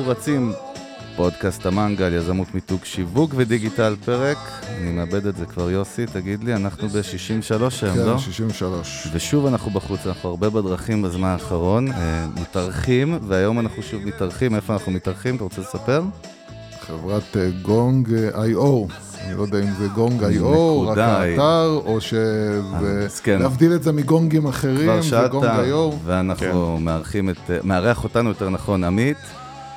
ואנחנו רצים פודקאסט המנגל, יזמות מיתוג שיווק ודיגיטל פרק. אני מאבד את זה כבר, יוסי, תגיד לי, אנחנו ב-63 היום, כן, לא? 63. ושוב אנחנו בחוץ, אנחנו הרבה בדרכים בזמן האחרון, אה, מתארחים, והיום אנחנו שוב מתארחים. איפה אנחנו מתארחים? אתה רוצה לספר? חברת אה, גונג אה, איי-או. אני לא יודע אם זה גונג איי-או, רק האתר, או אה, שזה... כן. להבדיל את זה מגונגים אחרים, כבר זה גונג איי-או. ואנחנו מארחים את, אה, מארח אותנו יותר נכון, עמית.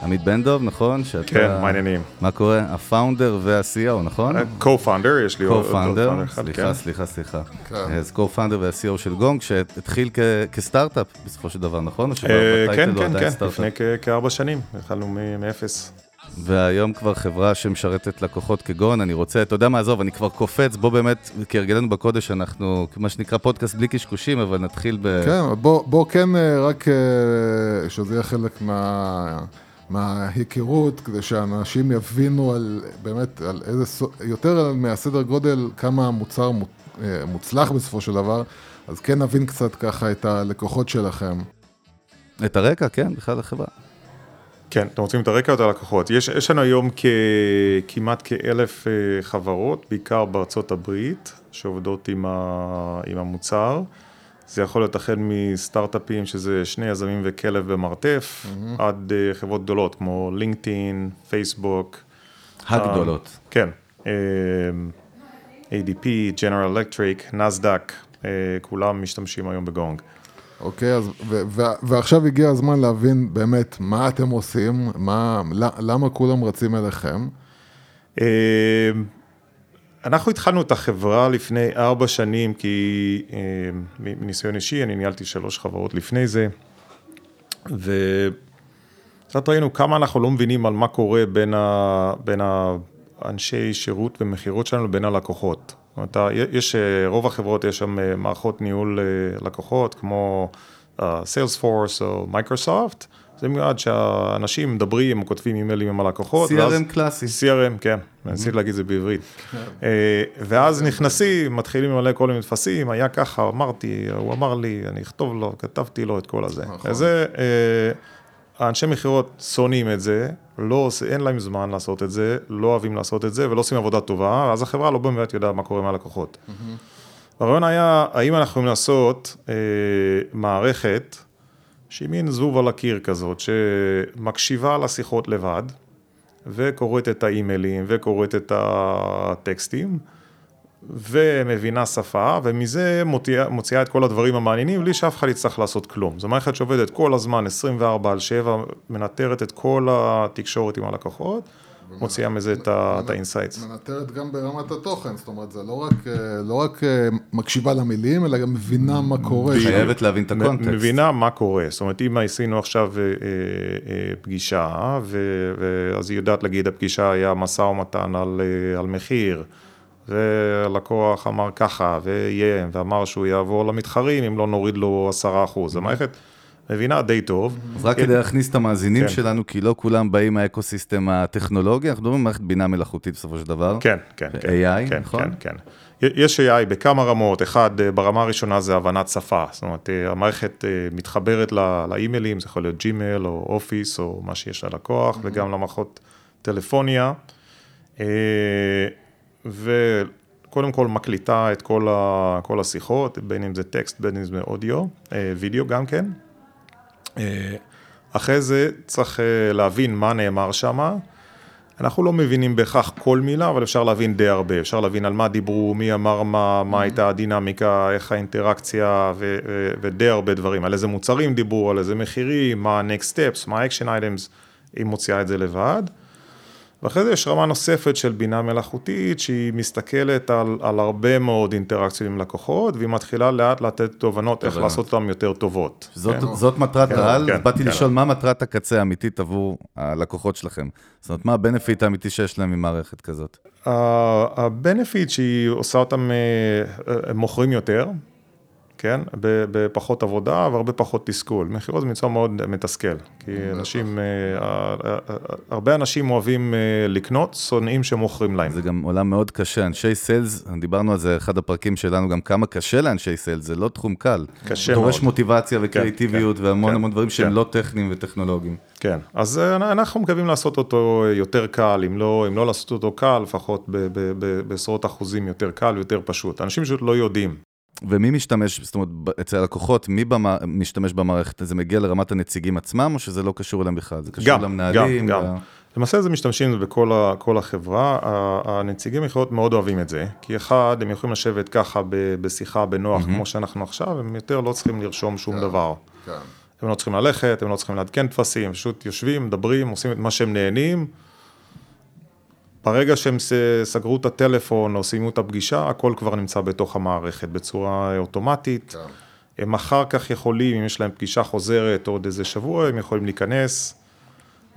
עמית בן דוב, נכון? שאתה... כן, מה העניינים? מה קורה? הפאונדר וה-CEO, נכון? co-founder, יש לי עוד co-founder, סליחה, כן. סליחה, סליחה. כן. אז co-founder וה-CEO של גונג, שהתחיל כ- כסטארט-אפ בסופו של דבר, נכון? או אה, כן, כן, כן, סטארט-אפ? לפני כ- כארבע שנים, התחלנו מאפס. והיום כבר חברה שמשרתת לקוחות כגון, אני רוצה, אתה יודע מה, עזוב, אני כבר קופץ, בוא באמת, כהרגלנו בקודש, אנחנו, מה שנקרא פודקאסט בלי קשקושים, אבל נתחיל ב... כן, בוא, בוא כן אה, רק אה, שזה יהיה חלק מה, מההיכרות, כדי שאנשים יבינו על באמת, על איזה, יותר על מהסדר גודל, כמה המוצר מו- אה, מוצלח בסופו של דבר, אז כן נבין קצת ככה את הלקוחות שלכם. את הרקע, כן, בכלל החברה. כן, אתם רוצים את הרקע או את הלקוחות? יש, יש לנו היום כ, כמעט כאלף אה, חברות, בעיקר בארצות הברית, שעובדות עם, ה, עם המוצר. זה יכול להיות החל מסטארט-אפים, שזה שני יזמים וכלב במרתף, mm-hmm. עד אה, חברות גדולות כמו לינקדאין, פייסבוק. הגדולות. כן, אה, ADP, General Electric, NASDAQ, אה, כולם משתמשים היום בגונג. אוקיי, אז ו- ו- ועכשיו הגיע הזמן להבין באמת מה אתם עושים, מה, למה כולם רצים אליכם. אה, אנחנו התחלנו את החברה לפני ארבע שנים, כי אה, מניסיון אישי, אני ניהלתי שלוש חברות לפני זה, וקצת ראינו כמה אנחנו לא מבינים על מה קורה בין, ה, בין האנשי שירות ומכירות שלנו לבין הלקוחות. זאת אומרת, יש, אה, רוב החברות יש שם אה, מערכות ניהול לקוחות, כמו Salesforce או מייקרוסופט, זה מיועד שהאנשים מדברים או כותבים אימיילים עם הלקוחות. ואז- CRM קלאסי. CRM, כן, ניסיתי להגיד את זה בעברית. אה, ואז נכנסים, מתחילים למלא כל מיני טפסים, היה ככה, אמרתי, הוא אמר לי, אני אכתוב לו, כתבתי לו את כל הזה. נכון. זה, אה, האנשי מכירות שונאים את זה, לא אין להם זמן לעשות את זה, לא אוהבים לעשות את זה ולא עושים עבודה טובה, אז החברה לא באמת יודעת מה קורה עם הלקוחות. הרעיון היה, האם אנחנו יכולים לעשות אה, מערכת שהיא מין זבוב על הקיר כזאת, שמקשיבה לשיחות לבד, וקוראת את האימיילים, וקוראת את הטקסטים, ומבינה שפה, ומזה מוציאה, מוציאה את כל הדברים המעניינים, בלי שאף אחד יצטרך לעשות כלום. זו מערכת שעובדת כל הזמן, 24 על 7, מנטרת את כל התקשורת עם הלקוחות, מוציאה מזה את ה- את ה insights. מנטרת גם ברמת התוכן, זאת אומרת, זה לא רק, אה, לא רק אה, מקשיבה למילים, אלא גם מבינה מה קורה. שם. חייבת להבין את ה context. מבינה מה קורה, זאת אומרת, אם עשינו עכשיו אה, פגישה, ואז היא יודעת להגיד, הפגישה היה משא ומתן על, על מחיר, והלקוח אמר ככה, ואיים, ואמר שהוא יעבור למתחרים אם לא נוריד לו עשרה אחוז. המערכת מבינה די טוב. אז רק כדי להכניס את המאזינים כן. שלנו, כי לא כולם באים מהאקוסיסטם הטכנולוגי, אנחנו מדברים על מערכת בינה מלאכותית בסופו של דבר. כן, כן, כן. AI, כן, נכון? כן, כן. יש AI בכמה רמות, אחד, אה, ברמה הראשונה זה הבנת שפה, זאת אומרת, אה, המערכת אה, מתחברת לאימיילים, זה יכול להיות Gmail או Office או מה שיש ללקוח, וגם למערכות טלפוניה, וקודם כל מקליטה את כל, ה, כל השיחות, בין אם זה טקסט, בין אם זה אודיו, וידאו גם כן. אה, אחרי זה צריך אה, להבין מה נאמר שם. אנחנו לא מבינים בהכרח כל מילה, אבל אפשר להבין די הרבה. אפשר להבין על מה דיברו, מי אמר מה, מה הייתה הדינמיקה, איך האינטראקציה ו- ו- ודי הרבה דברים. על איזה מוצרים דיברו, על איזה מחירים, מה ה-next steps, מה ה-action items, היא מוציאה את זה לבד. ואחרי זה יש רמה נוספת של בינה מלאכותית, שהיא מסתכלת על, על הרבה מאוד אינטראקציות עם לקוחות, והיא מתחילה לאט לתת תובנות איך. לעשות אותן יותר טובות. זאת, כן? זאת מטרת כן, העל, כן, באתי כן. לשאול מה מטרת הקצה האמיתית עבור הלקוחות שלכם. זאת אומרת, מה הבנפיט האמיתי שיש להם ממערכת כזאת? הבנפיט שהיא עושה אותם, אה, הם מוכרים יותר, כן? בפחות עבודה והרבה פחות תסכול. מכירות זה מקצוע מאוד מתסכל, כי אנשים, אה, הרבה אנשים אוהבים לקנות, שונאים שמוכרים להם. זה גם עולם מאוד קשה, אנשי סיילס, דיברנו על זה, אחד הפרקים שלנו, גם כמה קשה לאנשי סיילס, זה לא תחום קל. קשה מאוד. דורש מוטיבציה וקריאיטיביות כן, והמון כן, המון דברים שהם כן. לא טכניים וטכנולוגיים. כן, אז אנחנו מקווים לעשות אותו יותר קל, אם לא, אם לא לעשות אותו קל, לפחות בעשרות אחוזים יותר קל ויותר פשוט. אנשים פשוט לא יודעים. ומי משתמש, זאת אומרת, אצל הלקוחות, מי במה, משתמש במערכת? זה מגיע לרמת הנציגים עצמם, או שזה לא קשור אליהם בכלל? זה קשור גם, למנהלים? גם, גם. למעשה זה משתמשים בכל ה, כל החברה, הנציגים מכירות מאוד אוהבים את זה, כי אחד, הם יכולים לשבת ככה ב- בשיחה בנוח, כמו שאנחנו עכשיו, הם יותר לא צריכים לרשום שום דבר. כן. הם לא צריכים ללכת, הם לא צריכים לעדכן טפסים, פשוט יושבים, מדברים, עושים את מה שהם נהנים. ברגע שהם סגרו את הטלפון או סיימו את הפגישה, הכל כבר נמצא בתוך המערכת בצורה אוטומטית. כן. הם אחר כך יכולים, אם יש להם פגישה חוזרת עוד איזה שבוע, הם יכולים להיכנס,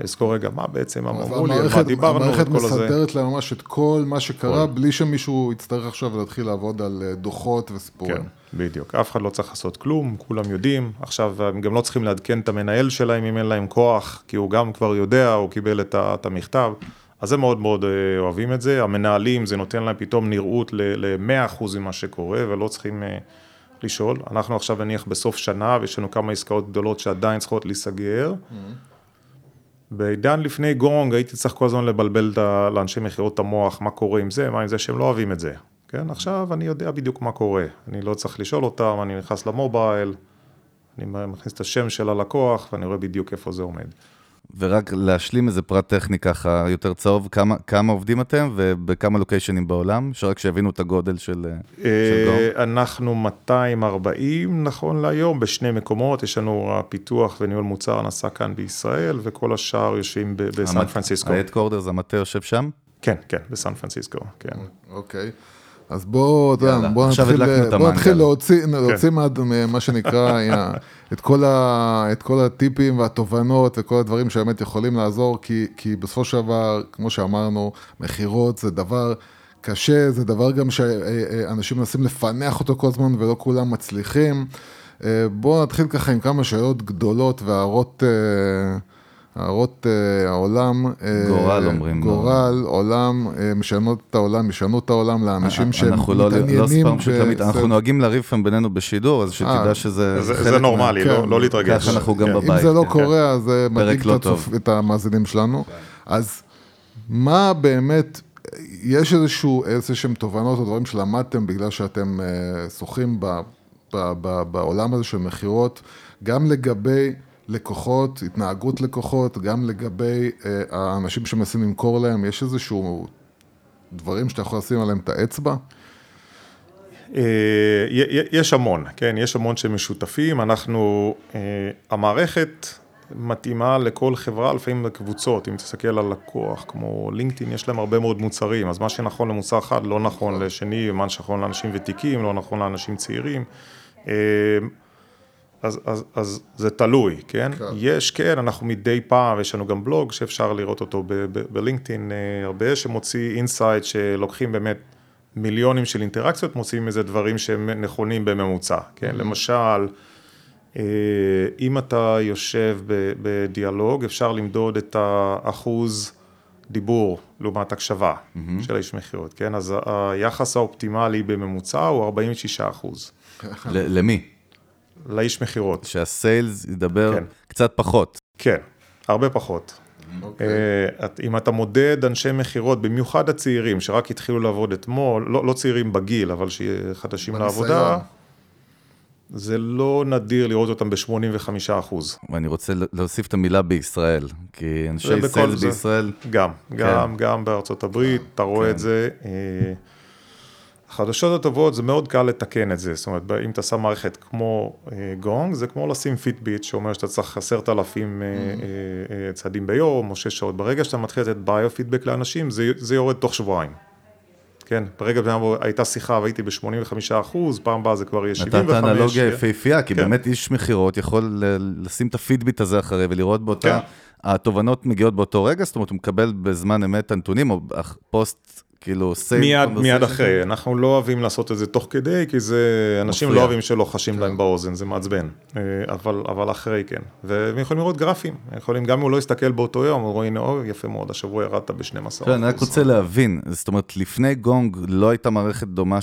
לזכור רגע מה בעצם הם אמרו לי, מה דיברנו, המערכת. מסדרת להם ממש את כל מה שקרה, בלי שמישהו יצטרך עכשיו להתחיל לעבוד על אה, דוחות וסיפורים. כן, בדיוק. אף אחד לא צריך לעשות כלום, כולם יודעים. עכשיו, הם גם לא צריכים לעדכן את המנהל שלהם אם אין להם כוח, כי הוא גם כבר יודע, הוא קיבל את המכתב. אז הם מאוד מאוד אה, אוהבים את זה. המנהלים, זה נותן להם פתאום נראות ל-100% ממה שקורה, ולא צריכים אה, לשאול. אנחנו עכשיו נניח בסוף שנה, ויש לנו כמה עסקאות גדולות שעדיין צריכות להיסגר. בעידן לפני גונג הייתי צריך כל הזמן לבלבל לאנשי מכירות את המוח, מה קורה עם זה, מה עם זה, שהם לא אוהבים את זה. כן, עכשיו אני יודע בדיוק מה קורה. אני לא צריך לשאול אותם, אני נכנס למובייל, אני מכניס את השם של הלקוח, ואני רואה בדיוק איפה זה עומד. ורק להשלים איזה פרט טכני ככה יותר צהוב, כמה, כמה עובדים אתם ובכמה לוקיישנים בעולם? שרק שיבינו את הגודל של, של גו. אה, אנחנו 240 נכון להיום, בשני מקומות, יש לנו הפיתוח וניהול מוצר נעשה כאן בישראל, וכל השאר יושבים בסן פרנסיסקו. ה-headquarters, המטה יושב שם? כן, כן, בסן פרנסיסקו, כן. אוקיי. אז בוא, אתה יודע, יאללה, בוא עכשיו נתחיל, בוא נתחיל. להוציא, להוציא מה, מה שנקרא, את, כל ה, את כל הטיפים והתובנות וכל הדברים שבאמת יכולים לעזור, כי, כי בסופו של דבר, כמו שאמרנו, מכירות זה דבר קשה, זה דבר גם שאנשים מנסים לפענח אותו כל הזמן ולא כולם מצליחים. אה, בואו נתחיל ככה עם כמה שאלות גדולות והערות... הערות אה, העולם, אה, גורל אומרים, לא. גורל, עולם, אה, משנות את העולם, ישנו את העולם לאנשים אנחנו לא, לא שמתעניינים. אנחנו. נוהגים לריב פעם בינינו בשידור, אז שתדע שזה זה, נורמלי, כן. לא, לא להתרגש. ככה אנחנו גם כן. בבית. אם זה לא כן. קורה, אז זה מדאיג לא את, המאזינים שלנו. אז מה באמת, יש איזשהו, איזשהם תובנות או דברים שלמדתם בגלל שאתם שוחים ב, ב, ב, בעולם הזה של מכירות, גם לגבי לקוחות, התנהגות לקוחות, גם לגבי אה, האנשים שמנסים למכור להם, יש איזשהו דברים שאתה יכול לשים עליהם את האצבע? אה, יש המון, כן, יש המון שמשותפים, אנחנו, אה, המערכת מתאימה לכל חברה, לפעמים לקבוצות, אם תסתכל על לקוח, כמו לינקדאין, יש להם הרבה מאוד מוצרים, אז מה שנכון למוצר אחד לא נכון לשני, ומה שנכון לאנשים ותיקים, לא נכון לאנשים צעירים. אז, אז, אז זה תלוי, כן? כן. יש, כן, אנחנו מדי פעם, יש לנו גם בלוג שאפשר לראות אותו ב LinkedIn, אה, הרבה שמוציא insight שלוקחים באמת מיליונים של אינטראקציות, מוציאים איזה דברים שהם נכונים בממוצע, כן? למשל, אה, אם אתה יושב בדיאלוג, אפשר למדוד את האחוז דיבור לעומת הקשבה של האיש מכירות, כן? אז היחס האופטימלי בממוצע הוא 46 אחוז למי? לאיש מכירות. שהסיילס ידבר כן. קצת פחות. כן, הרבה פחות. אוקיי. אה, אם אתה מודד אנשי מכירות, במיוחד הצעירים שרק התחילו לעבוד אתמול, לא, לא צעירים בגיל, אבל שחדשים בניסיון. לעבודה, זה לא נדיר לראות אותם ב-85 אחוז. ואני רוצה להוסיף את המילה בישראל, כי אנשי סיילס. בישראל, גם, גם, גם בארצות הברית, אתה רואה כן. את זה. החדשות הטובות זה מאוד קל לתקן את זה, זאת אומרת, אם אתה שם מערכת כמו אה, גונג, זה כמו לשים פיטביט שאומר שאתה צריך עשרת אלפים אה, אה, אה, צעדים ביום או שש שעות, ברגע שאתה מתחיל לתת ביו פידבק לאנשים, זה, זה יורד תוך שבועיים. כן, ברגע שהייתה שיחה והייתי ב-85 אחוז, פעם הבאה זה כבר יהיה 75. נתת אנלוגיה כן. יפהפייה, כי כן. באמת איש מכירות יכול לשים את הפידביט הזה אחרי ולראות באותה, כן. התובנות מגיעות באותו רגע, זאת אומרת, הוא מקבל בזמן אמת את הנתונים, או פוסט כאילו, save מיד, מיד? אחרי, אנחנו לא אוהבים לעשות את זה תוך כדי, כי זה, אנשים מפריע. לא אוהבים שלא חשים להם באוזן, זה מעצבן, אה, אבל, אבל אחרי כן. והם יכולים לראות גרפים, יכולים, גם אם הוא לא יסתכל באותו יום, הוא רואה, הנה, אוי, יפה מאוד, השבוע ירדת ב-12%. כן, אני רק רוצה להבין, זאת אומרת, לפני גונג לא הייתה מערכת דומה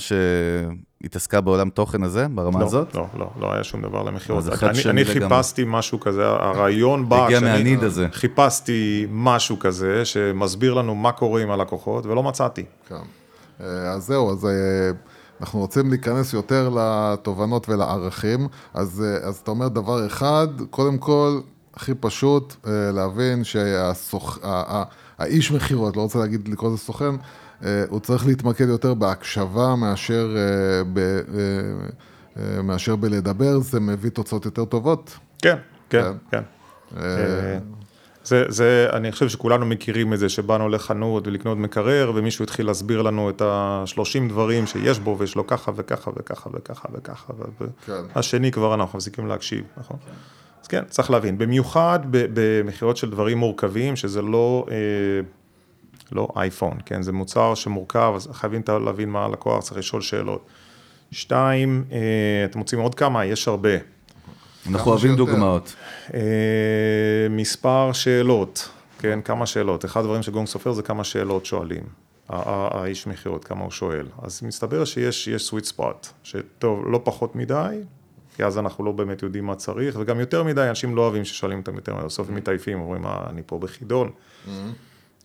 שהתעסקה בעולם תוכן הזה, ברמה לא, הזאת? לא, לא, לא היה שום דבר למכירות. אני, אני לגמרי. חיפשתי משהו כזה, הרעיון בא, הגיע מהניד הזה. חיפשתי משהו כזה שמסביר לנו מה קורה עם הלקוחות, ולא מצאתי. כן. אה, אז זהו, אז אה, אנחנו רוצים להיכנס יותר לתובנות ולערכים, אז, אה, אז אתה אומר דבר אחד, קודם כל, הכי פשוט להבין שהסוכ... ה- ה- האיש מכירות, לא רוצה להגיד לקרוא לזה סוכן, הוא צריך להתמקד יותר בהקשבה מאשר, אה, ב, אה, אה, מאשר בלדבר, זה מביא תוצאות יותר טובות. כן, כן, כן. כן. אה, זה, זה, אני חושב שכולנו מכירים את זה, שבאנו לחנות ולקנות מקרר, ומישהו התחיל להסביר לנו את ה-30 דברים שיש בו, ויש לו ככה וככה וככה וככה וככה, כן. והשני כבר אנחנו מפסיקים להקשיב, נכון? אז כן, צריך להבין, במיוחד במכירות של דברים מורכבים, שזה לא, אה, לא אייפון, כן? זה מוצר שמורכב, אז חייבים להבין מה הלקוח, צריך לשאול שאלות. שתיים, אה, אתם רוצים עוד כמה? יש הרבה. אנחנו אוהבים. דוגמאות. אה, מספר שאלות, כן, כמה שאלות. אחד הדברים שגונג סופר זה כמה שאלות שואלים. האיש מכירות, כמה הוא שואל. אז מסתבר שיש יש sweet spot, שטוב, לא פחות מדי, כי אז אנחנו לא באמת יודעים מה צריך, וגם יותר מדי, אנשים לא אוהבים ששואלים אותם יותר מדי, בסוף הם מתעייפים, אומרים, "אה, אני פה בחידון.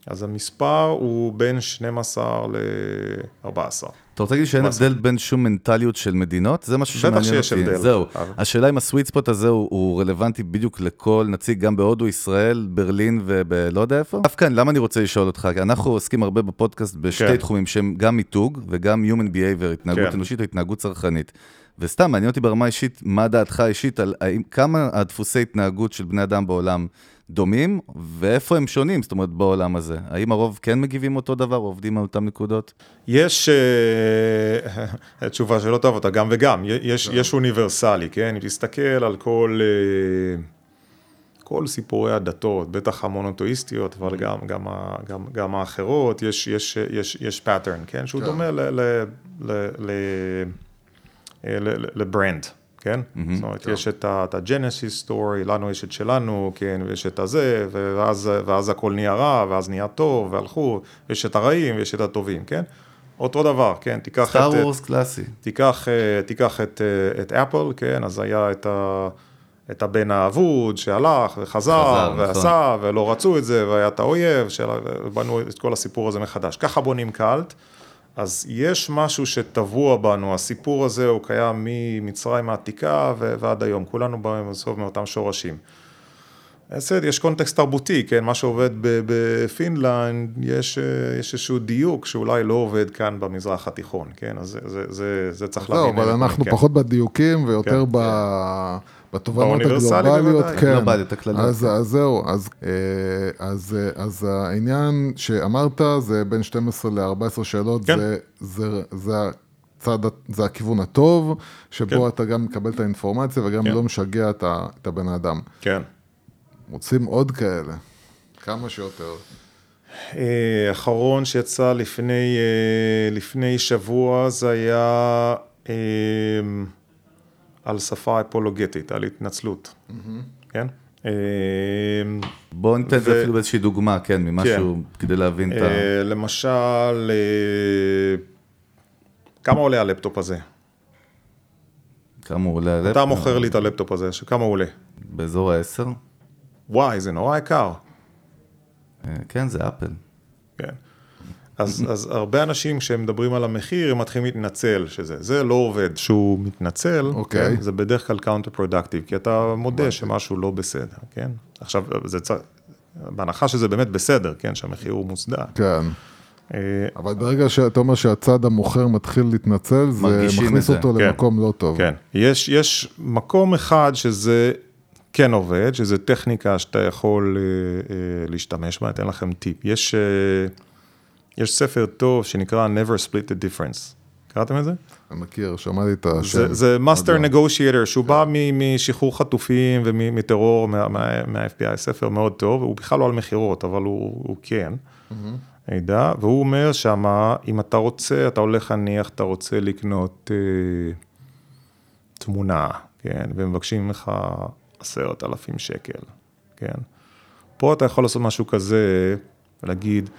אז המספר הוא בין 12 ל-14. אתה רוצה להגיד שאין הבדל בין שום מנטליות של מדינות? זה משהו בטח שמעניין אותי. שיש הבדל. זהו. השאלה אם הסוויט ספוט הזה הוא, הוא רלוונטי בדיוק לכל נציג, גם בהודו, ישראל, ברלין ובלא יודע איפה. דווקא למה אני רוצה לשאול אותך? כי אנחנו עוסקים הרבה בפודקאסט בשתי כן. תחומים שהם גם מיתוג וגם Human Behavior, התנהגות כן. אנושית או התנהגות צרכנית. וסתם, מעניין אותי ברמה אישית, מה דעתך האישית על האם, כמה הדפוסי התנהגות של בני אדם בעולם דומים, ואיפה הם שונים, זאת אומרת, בעולם הזה. האם הרוב כן מגיבים אותו דבר, או עובדים על אותן נקודות? יש, אה, תשובה שלא טוב אותה, גם וגם, יש, יש אוניברסלי, כן? אם תסתכל על כל, אה, כל סיפורי הדתות, בטח המונותואיסטיות, אבל גם, גם, ה- גם, גם האחרות, יש, יש, יש, יש pattern, כן? שהוא דומה ל- ל- ל- ל- כן? זאת אומרת, יש את ה- את הג'נסיס סטורי, לנו יש את שלנו, כן, ויש את הזה, ואז, ואז הכל נהיה רע, ואז נהיה טוב, והלכו, יש את הרעים ויש את הטובים, כן? אותו דבר, כן, תיקח את... סטאר וורס קלאסי. תיקח, אה, תיקח את, אה, את אפל, כן, אז היה את, ה, את הבן האבוד שהלך וחזר חזר, ועשה, ולא רצו את זה, והיה את האויב, ובנו את כל הסיפור הזה מחדש. ככה בונים קאלט, אז יש משהו שטבוע בנו, הסיפור הזה הוא קיים ממצרים העתיקה ועד היום, כולנו בסוף מאותם שורשים. בסדר, יש קונטקסט תרבותי, כן, מה שעובד בפינלנד, יש, אה, יש איזשהו דיוק שאולי לא עובד כאן במזרח התיכון, כן, אז זה, זה, זה, זה צריך להבין. אבל אה, אנחנו כן. פחות בדיוקים ויותר כן. ב... בתובנות הגלובליות. כן. גלובליות, הכלליות, אז, כן. אז זהו, אז, אה, אז, אה, אז העניין שאמרת זה בין 12 ל-14 שאלות, כן. זה, זה, זה, הצד, זה הכיוון הטוב, שבו כן. אתה גם מקבל את האינפורמציה וגם כן. לא משגע את, את הבן אדם. כן. רוצים עוד כאלה, כמה שיותר. אה, אחרון שיצא לפני, אה, לפני שבוע זה היה אה, על שפה אפולוגטית, על התנצלות, כן? אה, בואו ניתן את זה ו- אפילו באיזושהי דוגמה, כן, ממשהו, כדי להבין את ה... אה, למשל, אה, כמה עולה הלפטופ הזה? כמה עולה? אתה מוכר לי את הלפטופ הזה, שכמה הוא עולה? באזור ה-10? וואי, זה נורא יקר. אה, כן, זה Apple. כן. אז, אז הרבה אנשים כשהם מדברים על המחיר, הם מתחילים להתנצל שזה. זה לא עובד. שהוא מתנצל, אוקיי. כן, זה בדרך כלל counter productive, כי אתה מודה שמשהו לא בסדר, כן? עכשיו, זה צריך, בהנחה שזה באמת בסדר, כן, שהמחיר הוא מוצדק. כן. אה, אבל ברגע שאתה אומר שהצד המוכר מתחיל להתנצל, זה מכניס זה. אותו כן. למקום לא טוב. כן, יש, יש מקום אחד שזה כן עובד, שזה טכניקה שאתה יכול אה, אה, להשתמש בה, אתן לכם טיפ. יש, אה, יש ספר טוב שנקרא Never Split the Difference. קראתם את זה? אני מכיר, שמעתי את השם. זה, זה עוד לא. נגושייטר, שהוא בא מ- משחרור חטופים ומטרור מה- מה- מה-FBI, ספר מאוד טוב, הוא בכלל לא על מכירות, אבל הוא, הוא כן. מידע, והוא אומר שמה, אם אתה רוצה, אתה הולך נניח, אתה רוצה לקנות אה, תמונה, כן, ומבקשים ממך עשרת אלפים שקל, כן. פה אתה יכול לעשות משהו כזה, ולהגיד,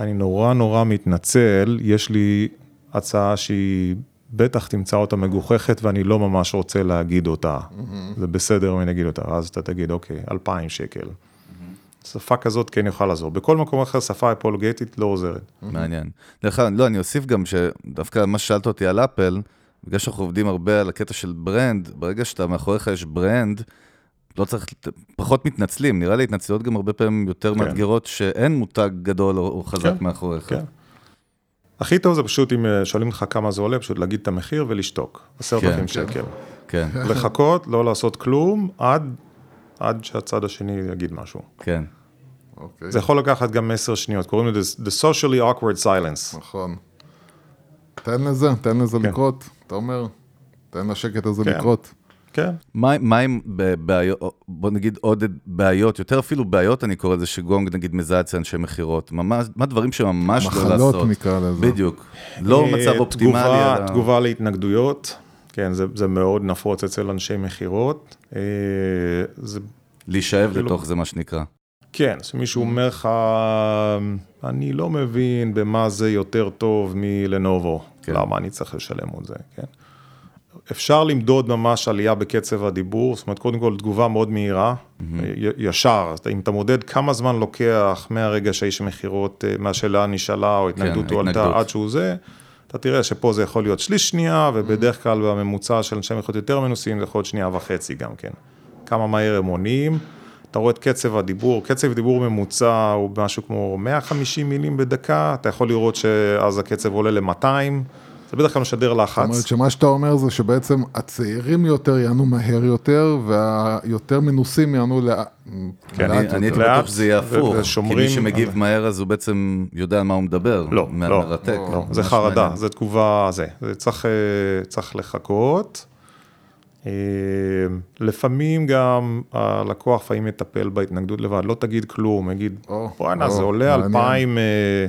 אני נורא נורא מתנצל, יש לי הצעה שהיא בטח תמצא אותה מגוחכת ואני לא ממש רוצה להגיד אותה. Mm-hmm. זה בסדר אם אני אגיד אותה, אז אתה תגיד, אוקיי, אלפיים שקל. Mm-hmm. שפה כזאת כן יכולה לעזור. בכל מקום אחר שפה אפולוגטית לא עוזרת. מעניין. דרך אגב, לא, אני אוסיף גם שדווקא מה ששאלת אותי על Apple, בגלל שאנחנו עובדים הרבה על הקטע של brand, ברגע שאתה מאחוריך יש brand, לא צריך, פחות מתנצלים, נראה לי התנצלות גם הרבה פעמים יותר כן. מאתגרות, שאין מותג גדול או חזק כן, מאחוריך. כן. הכי טוב זה פשוט אם אה, שואלים לך כמה זה עולה, פשוט להגיד את המחיר ולשתוק. עשרת אלפים כן, שקל. כן. לחכות, לא לעשות כלום, עד, עד שהצד השני יגיד משהו. כן. Okay. אוקיי. זה יכול לקחת גם עשר שניות, קוראים לזה the socially awkward silence. נכון. תן לזה, תן לזה כן. לקרות, אתה אומר, תן לשקט הזה כן. לקרות. כן. מה עם בעיות, בוא נגיד עוד בעיות, יותר אפילו בעיות אני קורא לזה, שגונג נגיד מזהה אצל אנשי מכירות, מה דברים שממש לא לעשות. מחלות נקרא לזה. בדיוק. לא אה, מצב אופטימלי. תגובה, תגובה להתנגדויות, כן, זה, זה מאוד נפוץ אצל אנשי מכירות. אה, להישאב לתוך זה, מה שנקרא. כן, שמישהו אומר לך, אני לא מבין במה זה יותר טוב מלנובו, כן. למה אני צריך לשלם את זה, כן? אפשר למדוד ממש עלייה בקצב הדיבור, זאת אומרת, קודם כל תגובה מאוד מהירה, mm-hmm. ישר, אם אתה מודד כמה זמן לוקח מהרגע שהאיש מכירות, אה, מהשאלה נשאלה או התנגדות כן, הועלתה עד שהוא זה, אתה תראה שפה זה יכול להיות שליש שנייה, ובדרך כלל בממוצע של אנשי מכירות יותר מנוסים, זה יכול להיות שנייה וחצי גם כן. כמה מהר הם עונים, אתה רואה את קצב הדיבור, קצב דיבור ממוצע הוא משהו כמו 150 מילים בדקה, אתה יכול לראות שאז הקצב עולה ל-200. זה בדרך כלל משדר לחץ. זאת אומרת שמה שאתה אומר זה שבעצם הצעירים יותר יענו מהר יותר, והיותר מנוסים יענו לאט יותר. אני הייתי בטוח שזה יהיה הפוך, כי מי שמגיב מהר אז הוא בעצם יודע על מה הוא מדבר. לא, לא, לא, זה חרדה, זה תגובה, זה, זה צריך אה, לחכות. אה, לפעמים גם הלקוח לפעמים יטפל בהתנגדות לבד, לא תגיד כלום, יגיד, בואנה, זה עולה אלפיים, אה,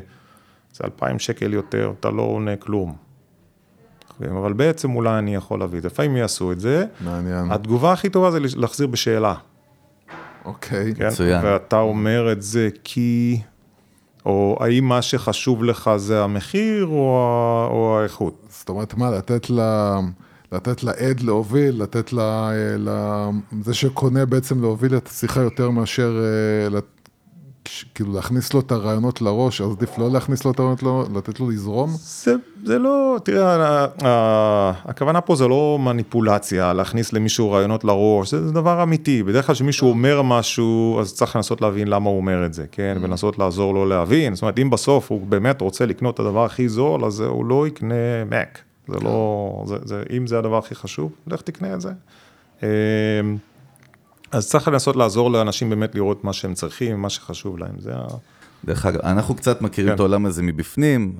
זה אלפיים שקל יותר, אתה לא עונה כלום. אבל בעצם אולי אני יכול להביא את זה. לפעמים יעשו את זה. מעניין. התגובה הכי טובה זה להחזיר בשאלה. אוקיי. כן? מצוין. ואתה אומר את זה כי... או האם מה שחשוב לך זה המחיר או, או האיכות? זאת אומרת, מה, לתת לה... לתת לעד להוביל, לתת לה, זה שקונה בעצם להוביל את השיחה יותר מאשר אה, כאילו להכניס לו את הרעיונות לראש, אז עדיף לא להכניס לו את הרעיונות, לא, לתת לו לזרום? זה, זה לא, תראה, הכוונה פה זה לא מניפולציה, להכניס למישהו רעיונות לראש, זה, זה דבר אמיתי. בדרך כלל כשמישהו אומר משהו, אז צריך לנסות להבין למה הוא אומר את זה, כן? Mm. ולנסות לעזור לו להבין. זאת אומרת, אם בסוף הוא באמת רוצה לקנות את הדבר הכי זול, אז הוא לא יקנה Mac. זה לא, זה, זה, אם זה הדבר הכי חשוב, לך תקנה את זה. אז צריך לנסות לעזור לאנשים באמת לראות מה שהם צריכים, מה שחשוב להם, זה ה... דרך אגב, אנחנו קצת מכירים כן. את העולם הזה מבפנים,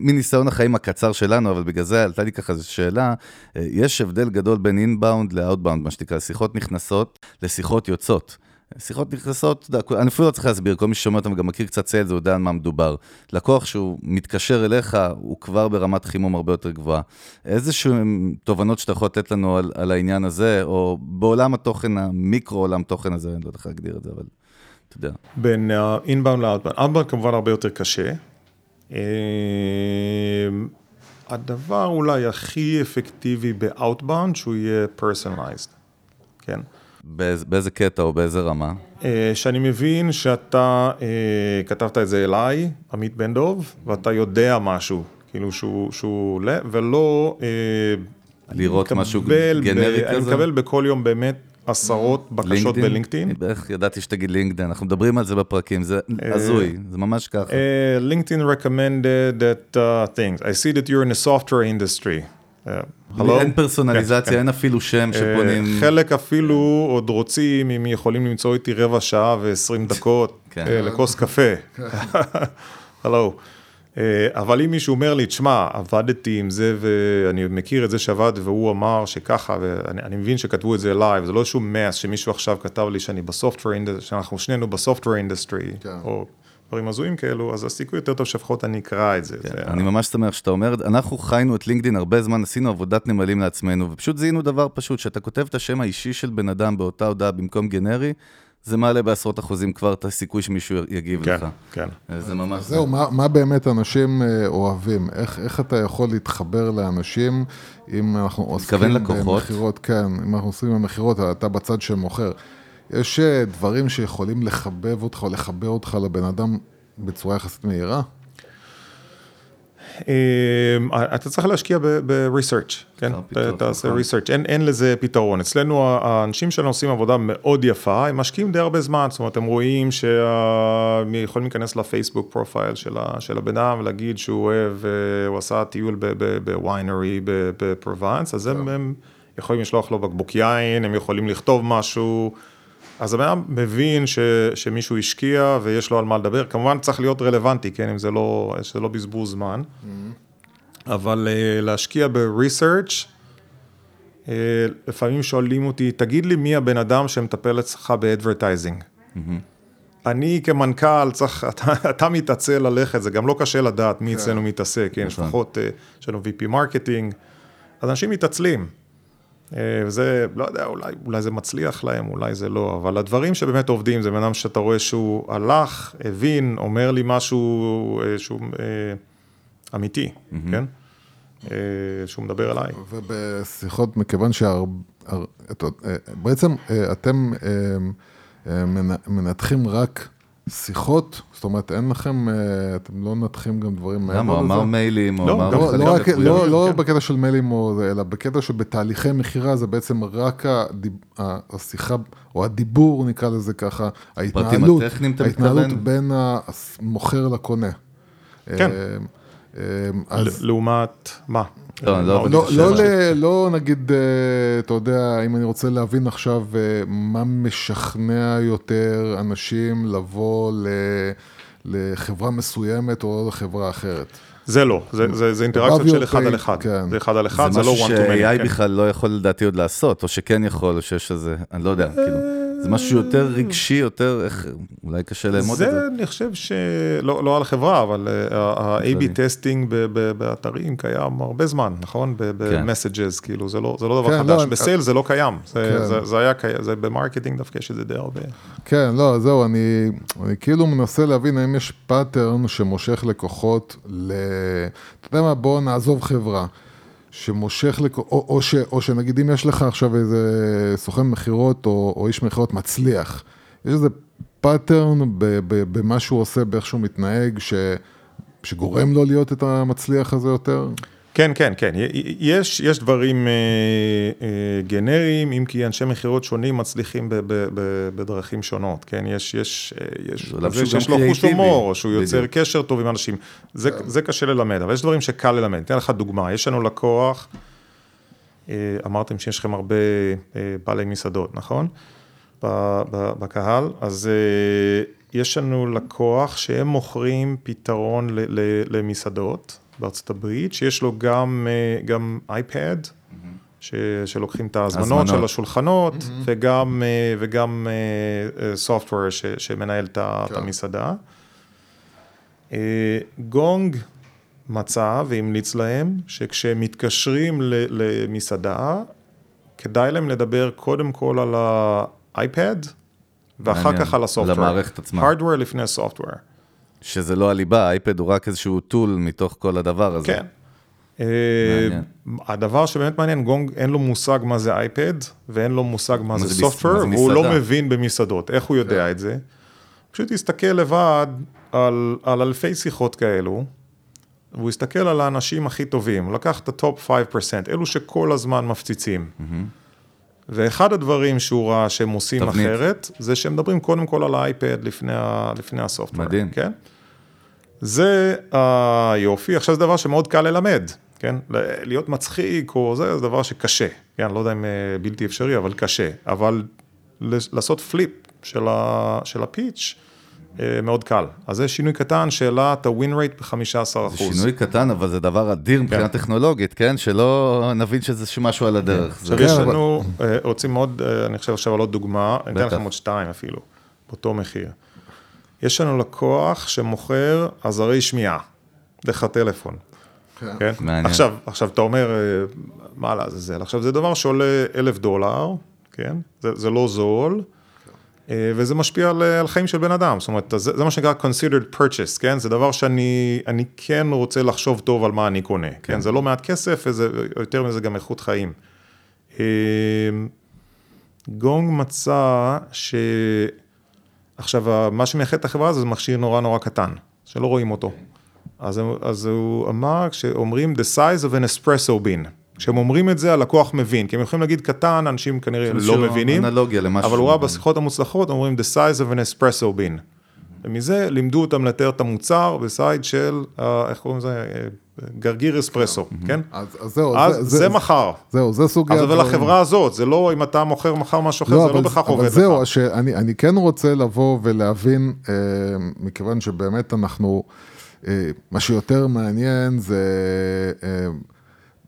מניסיון החיים הקצר שלנו, אבל בגלל זה עלתה לי ככה איזו שאלה, יש הבדל גדול בין אינבאונד לאוטבאונד, מה שנקרא, שיחות נכנסות לשיחות יוצאות. שיחות נכנסות, אני אפילו לא צריך להסביר, כל מי ששומע אותם גם מכיר קצת סיילס, הוא יודע על מה מדובר. לקוח שהוא מתקשר אליך, הוא כבר ברמת חימום הרבה יותר גבוהה. איזה תובנות שאתה יכול לתת לנו על, על העניין הזה, או בעולם התוכן, המיקרו עולם תוכן הזה, אני לא יודע איך להגדיר את זה, אבל אתה יודע. בין inbound אה, ל outbound, outbound כמובן הרבה יותר קשה. אה, הדבר אולי הכי אפקטיבי ב outbound, שהוא יהיה personalized, כן? באיזה, באיזה קטע או באיזה רמה? אה, שאני מבין שאתה אה, כתבת את זה אליי, עמית בן דב, ואתה יודע משהו, כאילו שהוא, שהוא ולא... אה, לראות משהו גנרי כזה? אני מקבל בכל יום באמת עשרות בקשות בלינקדאין. איך ידעתי שתגיד לינקדאין, אנחנו מדברים על זה בפרקים, זה הזוי, זה ממש ככה. לינקדאין recommended that uh, things, I see that you're in the software industry. הלו? אין פרסונליזציה, כן, אין אפילו שם אה, שפונים... חלק אפילו עוד רוצים, אם יכולים למצוא איתי רבע שעה ועשרים דקות כן. אה, לכוס קפה. הלו. אה, אבל אם מישהו אומר לי, תשמע, עבדתי עם זה ואני מכיר את זה שעבד והוא אמר שככה, ואני מבין שכתבו את זה live, זה לא איזשהו mass שמישהו עכשיו כתב לי שאני ב software industry, שאנחנו שנינו ב software industry, כן. או דברים הזויים כאלו, אז הסיכוי יותר טוב שלפחות אני אקרא את זה. כן, זה אני ממש שמח שאתה אומר, אנחנו חיינו את LinkedIn הרבה זמן, עשינו עבודת נמלים לעצמנו, ופשוט זיהינו דבר פשוט, שאתה כותב את השם האישי של בן אדם באותה הודעה במקום גנרי, זה מעלה בעשרות אחוזים כבר את הסיכוי שמישהו יגיב כן, לך. כן. זה ממש... זהו, מה, מה באמת אנשים אה, אוהבים? איך, איך אתה יכול להתחבר לאנשים אם אנחנו עוסקים? במכירות? כן, אם אנחנו עושים במכירות, אתה בצד שמוכר. יש אה, דברים שיכולים לחבב אותך או לחבר אותך לבן אדם בצורה יחסית מהירה? אמ, אתה צריך להשקיע ב-research, כן? אתה תעשה נכון. research, אין, אין לזה פתרון. אצלנו האנשים שלנו עושים עבודה מאוד יפה, הם משקיעים די הרבה זמן, זאת אומרת, הם רואים שהם יכולים להיכנס ל Facebook profile של, הבן אדם ולהגיד שהוא אוהב, אה, הוא עשה טיול בוויינרי בפרובנס, אז הם יכולים לשלוח לו בקבוק יין, הם יכולים לכתוב משהו. אז הבן אדם מבין ש, שמישהו השקיע ויש לו על מה לדבר, כמובן צריך להיות רלוונטי, כן, אם זה לא, שזה לא בזבוז זמן, אבל uh, להשקיע ב-research, uh, לפעמים שואלים אותי, תגיד לי מי הבן אדם שמטפל אצלך ב-advertising. אני כמנכ"ל צריך, אתה, אתה מתעצל ללכת, זה גם לא קשה לדעת מי אצלנו מתעסק, כן, נכון. לפחות, אה, יש לנו VP marketing, אז אנשים מתעצלים. אה, וזה, לא יודע, אולי, אולי זה מצליח להם, אולי זה לא, אבל הדברים שבאמת עובדים, זה בן אדם שאתה רואה שהוא הלך, הבין, אומר לי משהו אה, שהוא אה, אמיתי, כן? אה, שהוא מדבר אליי. ובשיחות, מכיוון שבעצם אתם מנ- מנתחים רק שיחות, זאת אומרת, אין לכם, אה, אתם לא מנתחים גם דברים מעבר למה? הוא אמר מיילים, הוא לא, אמר... לא, לא. לא, לא כן. בקטע של מיילים, או אלא בקטע שבתהליכי מכירה זה בעצם רק השיחה, או הדיבור נקרא לזה ככה, ההתנהלות, ההתנהלות? בין המוכר לקונה. כן. אה, אז לעומת מה? לא, לא, לא, זה לא, לא נגיד, אה, אתה יודע, אם אני רוצה להבין עכשיו אה, מה משכנע יותר אנשים לבוא ל, לחברה מסוימת או לחברה אחרת. זה לא, זה, זה, זה אינטראקציות של אחד על אחד. כן. זה אחד על אחד, זה, זה לא משהו one to many. ש-AI כן. בכלל לא יכול לדעתי עוד לעשות, או שכן יכול, או שיש איזה, אני לא יודע, כאילו, זה משהו יותר רגשי, יותר, איך, אולי קשה לאמוד את זה. זה, אני חושב ש... לא, לא על החברה, אבל אה, ה-AB כללי. testing ב- ב- באתרים קיים הרבה זמן, נכון? ב-messages, כאילו, זה לא, זה לא דבר כן, חדש. לא, ב sales זה לא קיים. זה, כן. זה, זה היה קיים, זה ב marketing דווקא יש את זה די הרבה. כן, לא, זהו, אני, אני כאילו מנסה להבין האם יש pattern שמושך לקוחות ל... אתה יודע מה, בוא נעזוב חברה. שמושך, לקו... או, או, ש... או שנגיד אם יש לך עכשיו איזה סוכן מכירות או, או איש מכירות מצליח, יש איזה pattern. במה שהוא עושה, באיך שהוא מתנהג, ש... שגורם לו להיות את המצליח הזה יותר? כן, כן, כן. יש, יש דברים אה, אה, גנריים, אם כי אנשי מכירות שונים מצליחים ב, ב, ב, בדרכים שונות, כן? יש, יש, אה, יש, זה שיש לו חוש. הומור, או שהוא יוצר בדיוק. קשר טוב עם אנשים. זה, זה קשה ללמד, אבל יש דברים שקל ללמד. אתן לך דוגמה, יש לנו לקוח, אה, אמרתם שיש לכם הרבה אה, בעלי מסעדות, נכון? ב- ב- בקהל, אז אה, יש לנו לקוח שהם מוכרים פתרון ל- ל- למסעדות בארצות הברית, שיש לו גם, אה, גם אייפד, ש- שלוקחים את ההזמנות הזמנות. של השולחנות, וגם, אה, וגם סופטוור שמנהל את ה- את כן. המסעדה. אה, גונג מצא והמליץ להם שכשהם מתקשרים למסעדה, כדאי להם לדבר קודם כל על האייפד, ואחר. כך על הסופטוור. למערכת עצמה. Hardware לפני סופטוור. שזה לא הליבה, האייפד הוא רק איזשהו טול מתוך כל הדבר הזה. כן. אה, מעניין. הדבר שבאמת מעניין, גונג אין לו מושג מה זה iPad, ואין לו מושג מה זה software, והוא לא. מבין במסעדות. איך הוא יודע את זה? פשוט יסתכל לבד על, על אלפי שיחות כאלו, והוא יסתכל על האנשים הכי טובים, הוא לקח את ה top 5%, אלו שכל הזמן מפציצים. ואחד הדברים שהוא ראה שהם עושים תבנית. אחרת, זה שהם מדברים קודם כל על ה iPad לפני, ה- לפני ה software. מדהים. כן? זה היופי, עכשיו זה דבר שמאוד קל ללמד, כן? להיות מצחיק או זה, זה דבר שקשה, כן? לא יודע אם אה, בלתי אפשרי, אבל קשה. אבל לעשות פליפ של, ה, של הפיץ' מאוד קל. אז זה שינוי קטן שהעלה את ה-win rate ב-15%. זה שינוי קטן, אבל זה דבר אדיר מבחינה טכנולוגית, כן? שלא נבין שזה משהו על הדרך. זה- עכשיו יש כן, אבל- לנו, אה, רוצים עוד, אה, אני חושב עכשיו על עוד דוגמה, אני אתן. לכם עוד שתיים אפילו, באותו מחיר. יש לנו לקוח שמוכר עזרי שמיעה, דרך הטלפון. כן. כן? עכשיו, עכשיו אתה אומר, אה, מה לעזאזל? עכשיו זה דבר שעולה אלף דולר, כן? זה, זה לא זול, אה, וזה משפיע על, על חיים של בן אדם, זאת אומרת, זה, זה מה שנקרא considered purchase, כן? זה דבר שאני אני כן רוצה לחשוב טוב על מה אני קונה, כן? כן? זה לא מעט כסף, וזה, יותר מזה גם איכות חיים. אה, גונג מצא ש... עכשיו, מה שמייחד את החברה הזו זה מכשיר נורא נורא קטן, שלא רואים אותו. אז, אז הוא אמר, כשאומרים the size of an espresso bean, כשהם אומרים את זה, הלקוח מבין, כי הם יכולים להגיד קטן, אנשים כנראה לא מבינים, אנלוגיה למשהו. אבל הוא ראה בשיחות המוצלחות, אומרים the size of an espresso bean. ומזה לימדו אותם לתאר את המוצר בסייד של, אה, איך קוראים לזה, אה, גרגיר אספרסו, כן? אז, אז זהו, אז זה מחר. זהו, זה סוגי אז הדברים. ולחברה הזאת, זה לא, אם אתה מוכר מחר משהו אחר, זה לא אבל- בהכרח עובד אבל לך. זהו, שאני אני כן רוצה לבוא ולהבין, אה, מכיוון שבאמת אנחנו, אה, מה שיותר מעניין זה אה,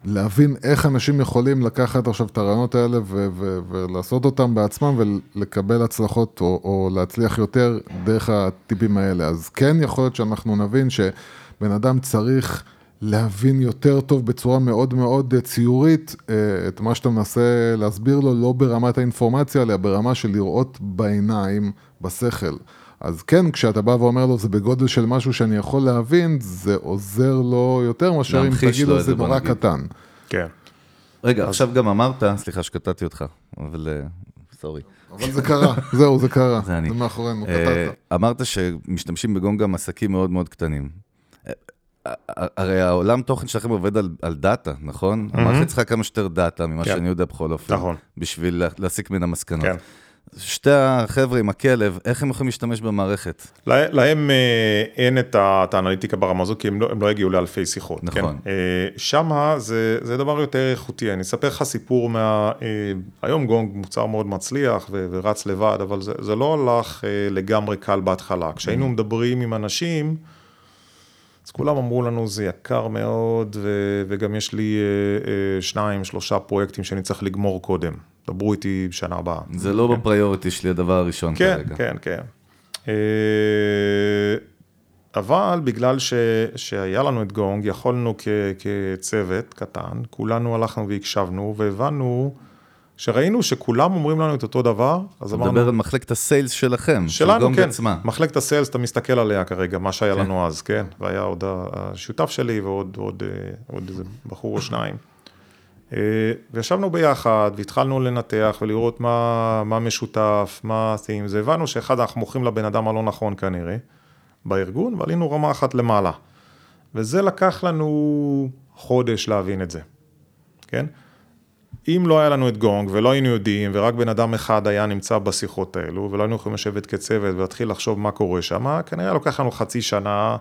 להבין איך אנשים יכולים לקחת עכשיו את הרעיונות האלה ו- ו- ולעשות אותם בעצמם ולקבל הצלחות או, או להצליח יותר דרך הטיפים האלה. אז כן יכול להיות שאנחנו נבין שבן אדם צריך להבין יותר טוב בצורה מאוד מאוד ציורית אה, את מה שאתה מנסה להסביר לו, לא ברמת האינפורמציה, אלא ברמה של לראות בעיניים, בשכל. אז כן, כשאתה בא ואומר לו, זה בגודל של משהו שאני יכול להבין, זה עוזר לו יותר מאשר אם תגיד לו זה, נורא. קטן. כן. רגע, עכשיו גם אמרת, סליחה שקטעתי אותך, אבל אה, sorry. אבל זה קרה, זהו, זה קרה. זה אני. זה מאחורינו, אה, קטעת. אמרת שמשתמשים בגונג גם עסקים מאוד מאוד קטנים. אה, הרי העולם תוכן שלכם עובד על, על data, נכון? המערכת צריכה כמה שיותר דאטה ממה כן. שאני יודע בכל אופן. נכון. בשביל לה- להסיק מן המסקנות. כן. שתי החבר'ה עם הכלב, איך הם יכולים להשתמש במערכת? לה- להם אה, אין את ה- את האנליטיקה ברמה הזו, כי הם לא, הם לא יגיעו לאלפי שיחות. נכון. כן? שמה זה, זה דבר יותר איכותי. אני אספר לך סיפור מה... אה, היום גונג מוצר מאוד מצליח ו, ורץ לבד, אבל זה, זה לא הלך לגמרי קל בהתחלה. כשהיינו מדברים עם אנשים, אז כולם אמרו לנו, זה יקר מאוד, ו, וגם יש לי אה, אה, שניים, שלושה פרויקטים שאני צריך לגמור קודם. דברו איתי בשנה הבאה. זה לא בפריוריטי שלי הדבר הראשון כן, כרגע. כן, כן. אה, אבל בגלל ש, שהיה לנו את גונג, יכולנו כ, כצוות קטן, כולנו הלכנו והקשבנו והבנו שראינו שכולם אומרים לנו את אותו דבר, אז אתה אמרנו, מדבר על מחלקת הסיילס שלכם, של שלנו, גונג כן, עצמה. מחלקת הסיילס, אתה מסתכל עליה כרגע, מה שהיה לנו אז, כן, והיה עוד השותף שלי ועוד עוד, אה, עוד איזה בחור או שניים. אה, וישבנו ביחד והתחלנו לנתח ולראות מה, מה משותף, מה ה-themes, והבנו שאחד, אנחנו מוכרים לבן אדם הלא נכון כנראה, בארגון, ועלינו רמה אחת למעלה. וזה לקח לנו חודש להבין את זה, כן? אם לא היה לנו את גונג ולא היינו יודעים ורק בן אדם אחד היה נמצא בשיחות האלו ולא היינו יכולים לשבת כצוות ולהתחיל לחשוב מה קורה שם, כנראה לוקח לנו חצי שנה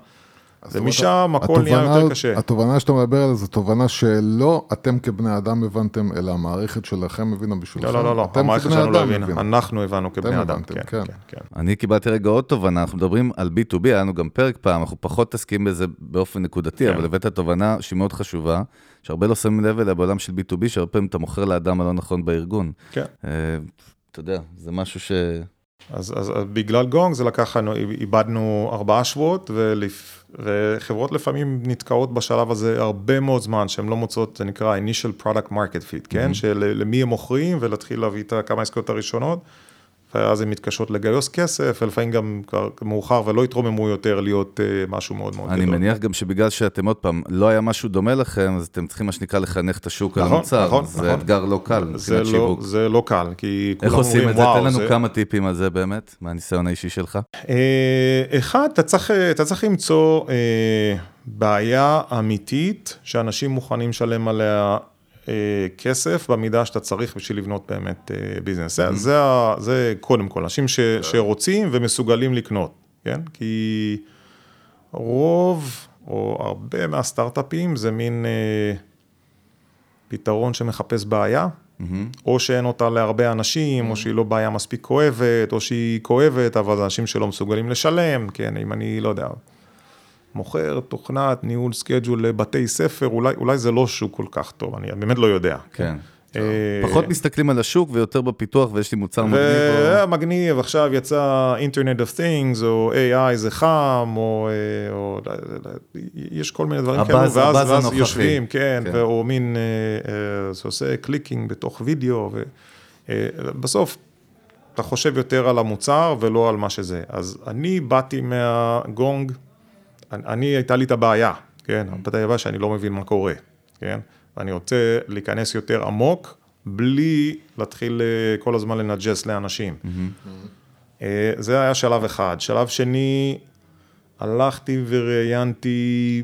ומשם הכל נהיה יותר קשה. התובנה שאתה מדבר עליה זו תובנה שלא אתם כבני אדם הבנתם, אלא המערכת שלכם הבינה בשבילכם. לא, לא, לא, לא, המערכת שלנו לא הבינה. אנחנו הבנו כבני אתם אדם, הבנתם, כן, כן. כן, כן. אני קיבלתי רגע עוד תובנה, אנחנו מדברים על B2B, היה לנו גם פרק פעם, אנחנו פחות מתעסקים בזה באופן נקודתי, כן. אבל הבאת תובנה שהיא מאוד חשובה, שהרבה לא שמים לב אליה בעולם של B2B, שהרבה פעמים אתה מוכר לאדם הלא נכון בארגון. כן. אה, אתה יודע, זה משהו ש... אז, אז, אז בגלל גונג זה לקח לנו, איבדנו ארבעה שבועות, ולפ, וחברות לפעמים נתקעות בשלב הזה הרבה מאוד זמן, שהן לא מוצאות, זה נקרא initial product market fit, כן? שלמי הם מוכרים, ולהתחיל להביא את כמה עסקאות הראשונות, ואז הן מתקשות לגייס כסף, ולפעמים גם מאוחר ולא יתרוממו יותר להיות אה, משהו מאוד מאוד אני גדול. מניח גם שבגלל שאתם עוד פעם, לא היה משהו דומה לכם, אז אתם צריכים מה שנקרא לחנך את השוק על נכון, המוצר. נכון, זה נכון. אתגר לא קל זה מבחינת לא, שיווק. זה לא קל, כי איך כולם עושים אומרים, את זה? וואו, תן לנו זה... כמה טיפים על זה באמת, מהניסיון האישי שלך. אה, אחד, אתה צריך, אתה צריך למצוא אה, בעיה אמיתית שאנשים מוכנים לשלם עליה אה, כסף במידה שאתה צריך בשביל לבנות באמת אה, business. זה, זה, זה קודם כל, אנשים ש, שרוצים ומסוגלים לקנות, כן? כי רוב או הרבה מהסטארט-אפים זה מין אה, פתרון שמחפש בעיה. או שאין אותה להרבה אנשים, או שהיא לא בעיה מספיק כואבת, או שהיא כואבת, אבל זה אנשים שלא מסוגלים לשלם, כן, אם אני, לא יודע, מוכר תוכנת ניהול schedule לבתי ספר, אולי, אולי זה לא שוק כל כך טוב, אני באמת לא יודע. כן. אה, פחות מסתכלים על השוק ויותר בפיתוח, ויש לי מוצר מגניב. והיה מגניב, עכשיו יצא internet of things, או AI זה חם, או, אה, או יש כל מיני דברים כאלו, ואז. יושבים, כן, כן. או מין, אה, אה, זה עושה clicking בתוך וידאו, ובסוף אתה חושב יותר על המוצר ולא על מה שזה. אז אני באתי מהגונג, אני, אני הייתה לי את הבעיה, כן, Mm-hmm. הבעיה שאני לא מבין מה קורה, כן, ואני רוצה להיכנס יותר עמוק, בלי להתחיל אה, כל הזמן לנג'ס לאנשים. אה, זה היה שלב אחד. שלב שני, הלכתי וראיינתי,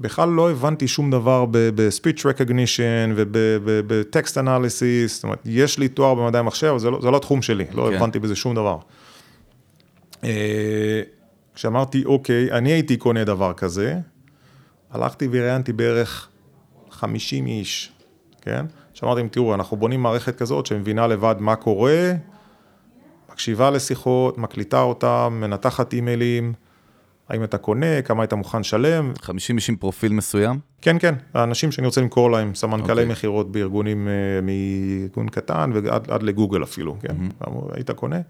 בכלל לא הבנתי שום דבר ב-speech recognition וב-text analysis, זאת אומרת, יש לי תואר במדעי המחשב, זה לא, זה לא התחום שלי, לא כן. הבנתי בזה שום דבר. כשאמרתי, אוקיי, אני הייתי קונה דבר כזה, הלכתי וראיינתי בערך 50 איש, כן? שאמרתי להם, תראו, אנחנו בונים מערכת כזאת שמבינה לבד מה קורה, מקשיבה לשיחות, מקליטה אותם, מנתחת אימיילים, האם אתה קונה, כמה היית מוכן לשלם, 50 איש עם פרופיל מסוים? כן, כן, האנשים שאני רוצה למכור להם, סמנכ"לי אוקיי. מכירות בארגונים, אה, מארגון קטן ועד עד לגוגל אפילו, כן, אמרו, היית קונה?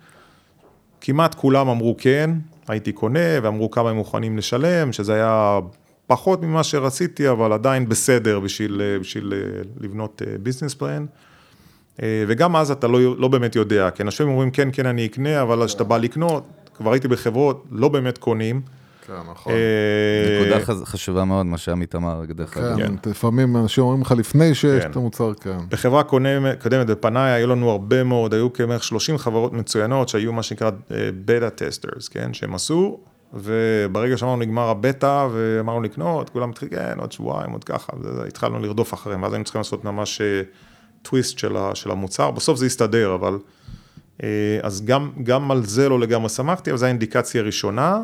כמעט כולם אמרו כן, הייתי קונה, ואמרו כמה הם מוכנים לשלם, שזה היה פחות ממה שרציתי, אבל עדיין בסדר בשביל, אה, בשביל אה, לבנות ביזנס פלן. וגם אז אתה לא, לא באמת יודע, כי אנשים אומרים כן, כן, אני אקנה, אבל כשאתה בא לקנות, כבר הייתי בחברות, לא באמת קונים. כן, נכון. אה, נקודה חשובה מאוד, מה שעמית אמר, דרך אגב. כן, לפעמים אנשים אומרים לך לפני שיש כן. את המוצר, כן. בחברה קודמת, בפניי, היו לנו הרבה מאוד, היו כמעט 30 חברות מצוינות שהיו מה שנקרא בטה טסטרס, כן, שהם עשו, וברגע שאמרנו נגמר הבטא ואמרנו לקנות, כולם התחילו, כן, עוד שבועיים, עוד ככה, התחלנו לרדוף אחריהם, ואז היינו צריכים לעשות ממש טוויסט של, ה- של המוצר, בסוף זה הסתדר, אבל... אה, אז גם, גם על זה לא לגמרי שמחתי, אבל זו האינדיקציה הראשונה.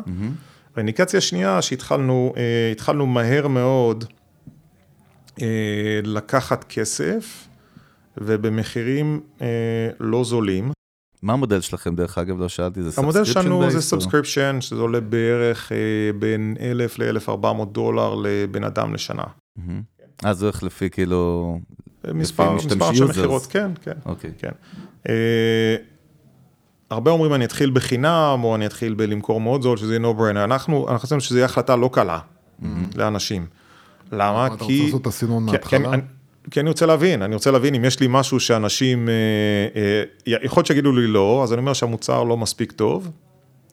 והאינדיקציה השנייה, שהתחלנו אה, מהר מאוד אה, לקחת כסף, ובמחירים אה, לא זולים. מה המודל שלכם, דרך אגב, לא שאלתי, זה המודל subscription שלנו זה subscription, שזה עולה בערך בין 1,000 ל-1,400 דולר לבן אדם לשנה. אה, זה הולך לפי כאילו... מספר, של. מכירות, כן, כן. אוקיי. הרבה אומרים אני אתחיל בחינם, או אני אתחיל בלמכור מאוד זול, שזה יהיה no brainer. אנחנו, אנחנו חושבים שזו יהיה החלטה לא קלה לאנשים. למה? אתה רוצה כי... לעשות את הסינון מההתחלה? כי אני- כי אני רוצה להבין, אני רוצה להבין אם יש לי משהו שאנשים, אה, אה, יכול להיות שיגידו לי לא, אז אני אומר שהמוצר לא מספיק טוב,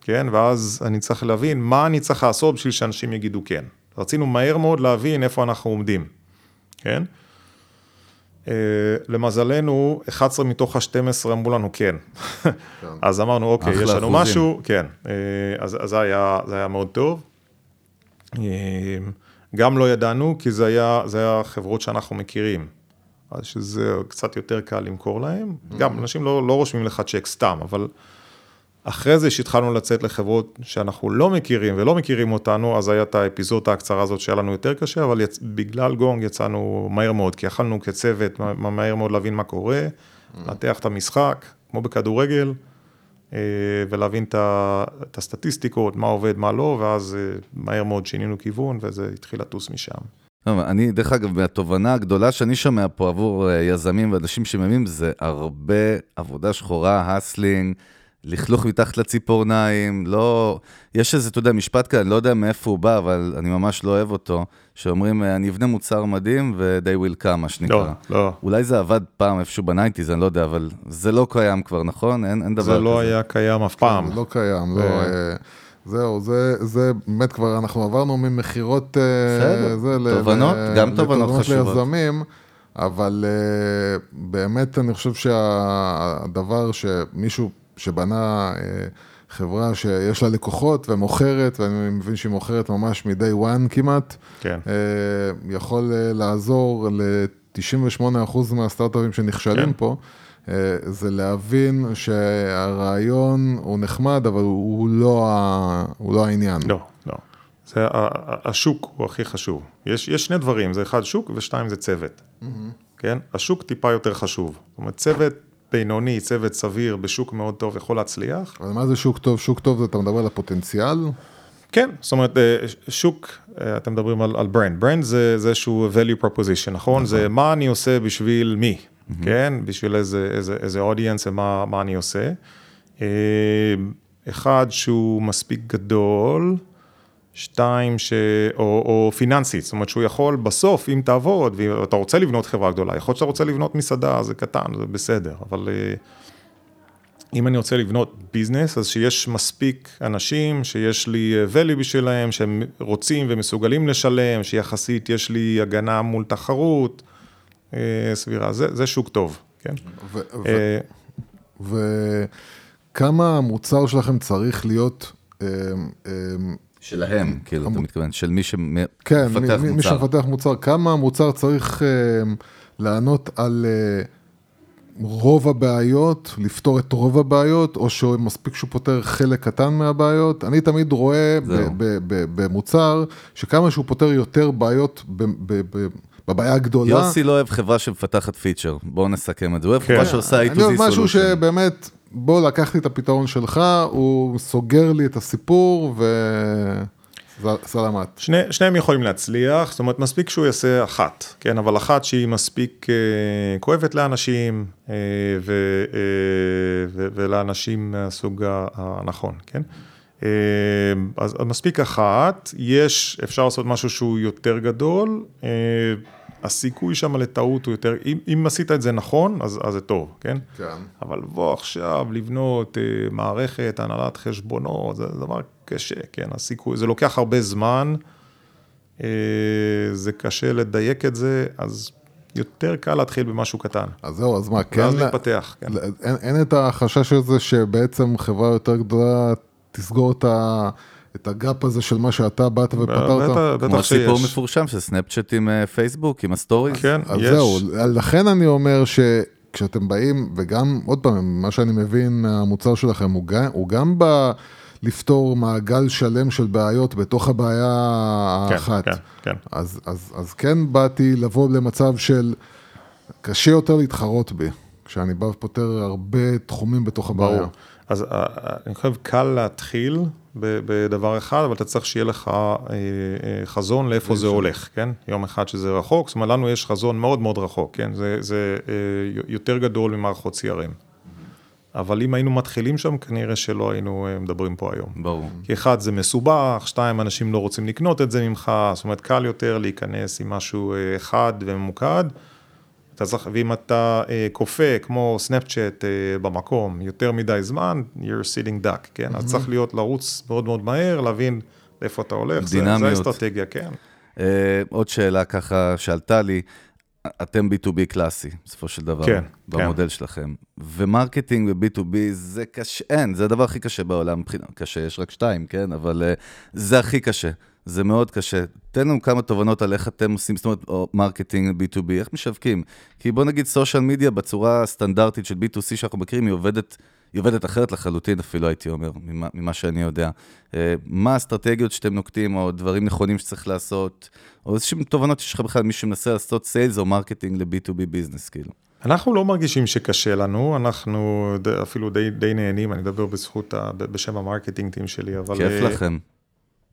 כן, ואז אני צריך להבין מה אני צריך לעשות בשביל שאנשים יגידו כן. רצינו מהר מאוד להבין איפה אנחנו עומדים, כן? אה, למזלנו, 11 מתוך ה-12 אמרו לנו כן. אז אמרנו, אוקיי, יש לנו. משהו, כן. אה, אז אז זה היה, זה היה מאוד טוב. אה, גם לא ידענו, כי זה היה, זה היה חברות שאנחנו מכירים. אז שזה קצת יותר קל למכור להם. גם אנשים לא, לא רושמים לך צ'ק סתם, אבל אחרי זה שהתחלנו לצאת לחברות שאנחנו לא מכירים ולא מכירים אותנו, אז היה את האפיזודה הקצרה הזאת שהיה לנו יותר קשה, אבל יצ... בגלל גונג יצאנו מהר מאוד, כי יכלנו כצוות מה- מהר מאוד להבין מה קורה, לנתח את המשחק, כמו בכדורגל, אה, ולהבין את ה- את הסטטיסטיקות, מה עובד, מה לא, ואז אה, מהר מאוד שינינו כיוון, וזה התחיל לטוס משם. אני, דרך אגב, מהתובנה הגדולה שאני שומע פה עבור אה, יזמים ואנשים שמאיימים, זה הרבה עבודה שחורה, הסלינג, לכלוך מתחת לציפורניים, לא... יש איזה, אתה יודע, משפט כאן, לא יודע מאיפה הוא בא, אבל אני ממש לא אוהב אותו, שאומרים, אה, אני אבנה מוצר מדהים ו-they will come, מה שנקרא. לא, לא. אולי זה עבד פעם איפשהו בניינטיז, אני לא יודע, אבל זה לא קיים כבר, נכון? אין, אין דבר זה כזה. לא היה קיים אף פעם. זה לא קיים, לא... אה, זהו, זה, זה באמת כבר, אנחנו עברנו ממכירות... אה, בסדר, זה תובנות, ל- גם תובנות לתובנות חשובות. ליזמים, אבל באמת אני חושב שהדבר שמישהו שבנה אה, חברה שיש לה לקוחות ומוכרת, ואני מבין שהיא מוכרת ממש מ-day one כמעט, כן. אה, יכול אה, לעזור ל-98% מהסטארט-אפים שנכשלים כן. פה, זה להבין שהרעיון הוא נחמד, אבל הוא לא, ה- הוא לא העניין. לא, לא. זה, השוק הוא הכי חשוב. יש, יש שני דברים, זה אחד שוק ושתיים זה צוות. כן? השוק טיפה יותר חשוב. זאת אומרת, צוות בינוני, צוות סביר, בשוק מאוד טוב יכול להצליח. אבל מה זה שוק טוב? שוק טוב זה אתה מדבר על הפוטנציאל? כן, זאת אומרת, אה, שוק, אה, אתם מדברים על, על brand. brand זה, זה איזשהו value proposition, נכון? זה מה אני עושה בשביל מי. כן? בשביל איזה, איזה, איזה audience ומה מה אני עושה. אה, אחד שהוא מספיק גדול, שתיים, ש... או, או פיננסית, זאת אומרת שהוא יכול בסוף, אם תעבוד, ואתה רוצה לבנות חברה גדולה, יכול להיות שאתה רוצה לבנות מסעדה, זה קטן, זה בסדר, אבל אה, אם אני רוצה לבנות ביזנס, אז שיש מספיק אנשים, שיש לי אה, value בשבילם, שהם רוצים ומסוגלים לשלם, שיחסית יש לי הגנה מול תחרות אה, סבירה, זה, זה שוק טוב, כן? ו- ו- וכמה המוצר שלכם צריך להיות... שלהם, כאילו, אתה מתכוון, של מי שמפתח כן, מוצר. מי, מי שמפתח מוצר, כמה המוצר צריך אה, לענות על אה, רוב הבעיות, לפתור את רוב הבעיות, או שמספיק שהוא פותר חלק קטן מהבעיות. אני תמיד רואה במוצר, שכמה שהוא פותר יותר בעיות בבעיה הגדולה. יוסי לא אוהב חברה שמפתחת פיצ'ר, בואו נסכם את זה, הוא אוהב כן. חברה שעושה A to אני אוהב משהו. שבאמת, בוא, לקחתי את הפתרון שלך, הוא סוגר לי את הסיפור, וסלמת. שני, שניהם יכולים להצליח, זאת אומרת, מספיק שהוא יעשה אחת, כן, אבל אחת שהיא מספיק אה, כואבת לאנשים אה, ו, אה, ו, ולאנשים מהסוג הנכון, כן? אה, אז מספיק אחת, יש, אפשר לעשות משהו שהוא יותר גדול, אה, הסיכוי שם לטעות הוא יותר, אם, אם עשית את זה נכון, אז, אז זה טוב, כן? כן. אבל בוא עכשיו לבנות אה, מערכת, הנהלת חשבונות, זה דבר קשה, כן, הסיכוי, זה לוקח הרבה זמן, אה, זה קשה לדייק את זה, אז יותר קל להתחיל במשהו קטן. אז זהו, אז מה, כן, ואז לה- להתפתח, כן. אין, אין את החשש הזה שבעצם חברה יותר גדולה תסגור את, ה, את ה gap הזה של מה שאתה באת ופתרת? בטח, כמו בטח סיפור שיש. מפורשם של סנאפצ'אט עם אה, פייסבוק, עם ה stories. כן, אז יש. זהו, לכן אני אומר שכשאתם באים, וגם, עוד פעם, מה שאני מבין מהמוצר שלכם, הוא גם, הוא גם בא לפתור מעגל שלם של בעיות בתוך הבעיה כן, האחת. כן, כן. אז, אז, אז כן באתי לבוא למצב של קשה יותר להתחרות בי, כשאני בא ופותר הרבה תחומים בתוך הבעיה. ברור. אז אה, אה, אני חושב קל להתחיל בדבר אחד, אבל אתה צריך שיהיה לך אה, חזון לאיפה זה הולך, כן? יום אחד שזה רחוק, זאת אומרת, לנו יש חזון מאוד מאוד רחוק, כן? זה, זה יותר גדול ממערכות CRM. אבל אם היינו מתחילים שם, כנראה שלא היינו מדברים פה היום. ברור. כי אחד, זה מסובך, שתיים, אנשים לא רוצים לקנות את זה ממך, זאת אומרת, קל יותר להיכנס עם משהו אחד וממוקד. אתה צריך, ואם אתה אה, כופה, כמו סנאפצ'אט אה, במקום, יותר מדי זמן, you're sitting duck, כן? אז צריך להיות, לרוץ מאוד מאוד מהר, להבין לאיפה אתה הולך, זה- זה דינמיות. האסטרטגיה, כן. אה, עוד שאלה ככה שעלתה לי, אתם B2B קלאסי, בסופו של דבר, כן, במודל שלכם. ו marketing ו-B2B זה קשה, אין, זה הדבר הכי קשה בעולם, קשה, יש רק שתיים, כן? אבל אה, זה הכי קשה, זה מאוד קשה. תן לנו כמה תובנות על איך אתם עושים, זאת אומרת, או marketing ב-B2B, איך משווקים? כי בוא נגיד social media בצורה הסטנדרטית של B2C שאנחנו מכירים, היא עובדת... היא עובדת אחרת לחלוטין אפילו, הייתי אומר, ממה, ממה שאני יודע. אה, מה האסטרטגיות שאתם נוקטים, או דברים נכונים שצריך לעשות, או איזשהם תובנות שיש לך בכלל, מי שמנסה לעשות sales או marketing ל- B2B business, כאילו. אנחנו לא מרגישים שקשה לנו, אנחנו אפילו די, די נהנים, אני מדבר בזכות, ה, בשם ה marketing team שלי, אבל... כיף אה, לכם.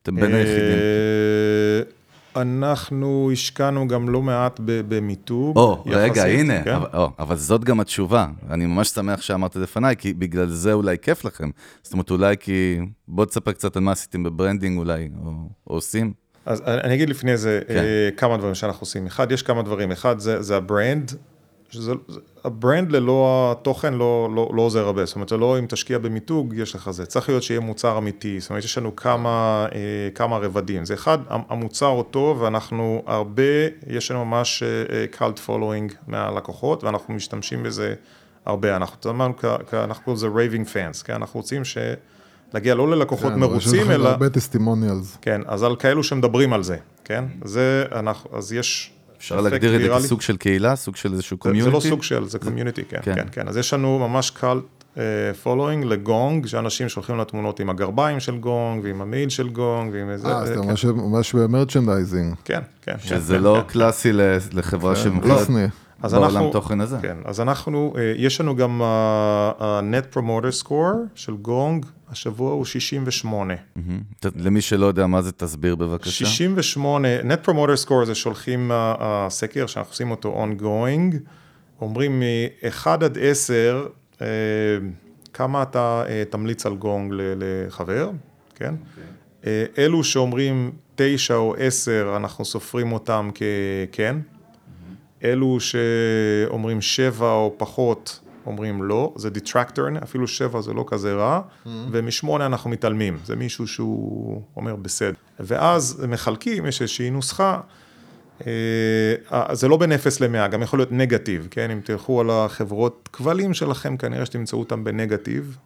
אתם בין היחידים. אה, אנחנו השקענו גם לא מעט במיתוג. או, רגע, הנה, כן? אבל, או, אבל זאת גם התשובה. אני ממש שמח שאמרת את לפניי, כי בגלל זה אולי כיף לכם. זאת אומרת, אולי כי... בוא תספר קצת על מה עשיתם ב branding אולי, או, או עושים. אז אני אגיד לפני זה כן. אה, כמה דברים שאנחנו עושים. אחד, יש כמה דברים. אחד, זה, זה ה brand. שזה, זה- ה brand ללא התוכן לא, לא, לא עוזר הרבה, זאת אומרת, זה לא אם תשקיע במיתוג, יש לך זה. צריך להיות שיהיה מוצר אמיתי, זאת אומרת, יש לנו כמה, אה, כמה רבדים. זה אחד, המוצר הוא טוב, ואנחנו הרבה, יש לנו ממש אה, cult following מהלקוחות, ואנחנו משתמשים בזה הרבה. אנחנו אנחנו קוראים לזה raving fans, כן? אנחנו רוצים ש... להגיע לא ללקוחות כן, מרוצים, אלא... הרבה testimonials. כן, אז על כאלו שמדברים על זה, כן? זה, אנחנו, אז יש... אפשר להגדיר את זה. כסוג של קהילה, סוג של איזשהו זה, community? זה לא סוג של, זה community, כן, כן. כן, כן. אז יש לנו ממש cult following לגונג, שאנשים שולחים לה תמונות עם הגרביים של גונג, ועם המעיל של גונג, ועם איזה... אה, אז אתה כן, ממש- ב merchandising. כן, כן. שזה כן, לא כן. קלאסי לחברה שמוכרת דיסני. אז בעולם אנחנו- תוכן הזה. כן, אז אנחנו, אה, יש לנו גם ה-net promoter score של גונג, השבוע הוא 68. מהמם. ת- למי שלא יודע מה זה, תסביר בבקשה. 68, net promoter score זה שולחים uh, uh, סקר שאנחנו עושים אותו ongoing, אומרים מ-1 עד 10, אה, כמה אתה אה, תמליץ על גונג לחבר, כן? אה, אלו שאומרים 9 או 10, אנחנו סופרים אותם ככן. אלו שאומרים 7 או פחות, אומרים לא, זה דיטרקטור, אפילו 7 זה לא כזה רע, ומשמונה אנחנו מתעלמים, זה מישהו שהוא אומר בסדר. ואז מחלקים, יש איזושהי נוסחה. אה, זה לא בין 0 ל-100, גם יכול להיות נגטיב, כן? אם תלכו על החברות כבלים שלכם, כנראה שתמצאו אותם בנגטיב,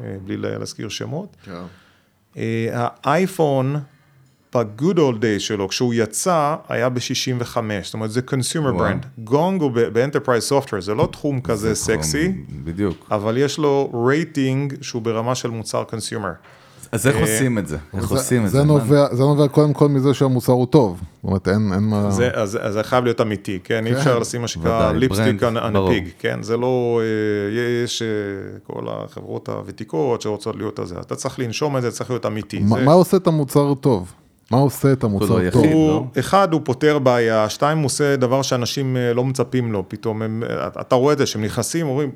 אה, בלי להזכיר שמות. כן. אה, האייפון, ב-good old days שלו, כשהוא יצא, היה ב-65, זאת אומרת זה consumer brand. גונג הוא ב-enterprise software, זה לא תחום כזה סקסי, בדיוק. אבל יש לו רייטינג שהוא ברמה של מוצר consumer. אז איך עושים את זה? איך עושים את זה? זה? נובע, קודם כל מזה שהמוצר הוא טוב. זאת אומרת, אין, מה... אז, זה חייב להיות אמיתי, כן? אי אפשר לשים מה שנקרא ליפסטיק on ברור. a pig, כן? זה לא, אה, יש אה, כל החברות הוותיקות שרוצות להיות על זה. אתה צריך לנשום את זה, צריך להיות אמיתי. מה עושה את המוצר טוב? מה עושה את המוצר כולו טוב? יחיד. הוא, לא? אחד, הוא פותר בעיה, שתיים, הוא עושה דבר שאנשים אה, לא מצפים לו, פתאום הם, אה, אתה רואה את זה, שהם נכנסים, אומרים,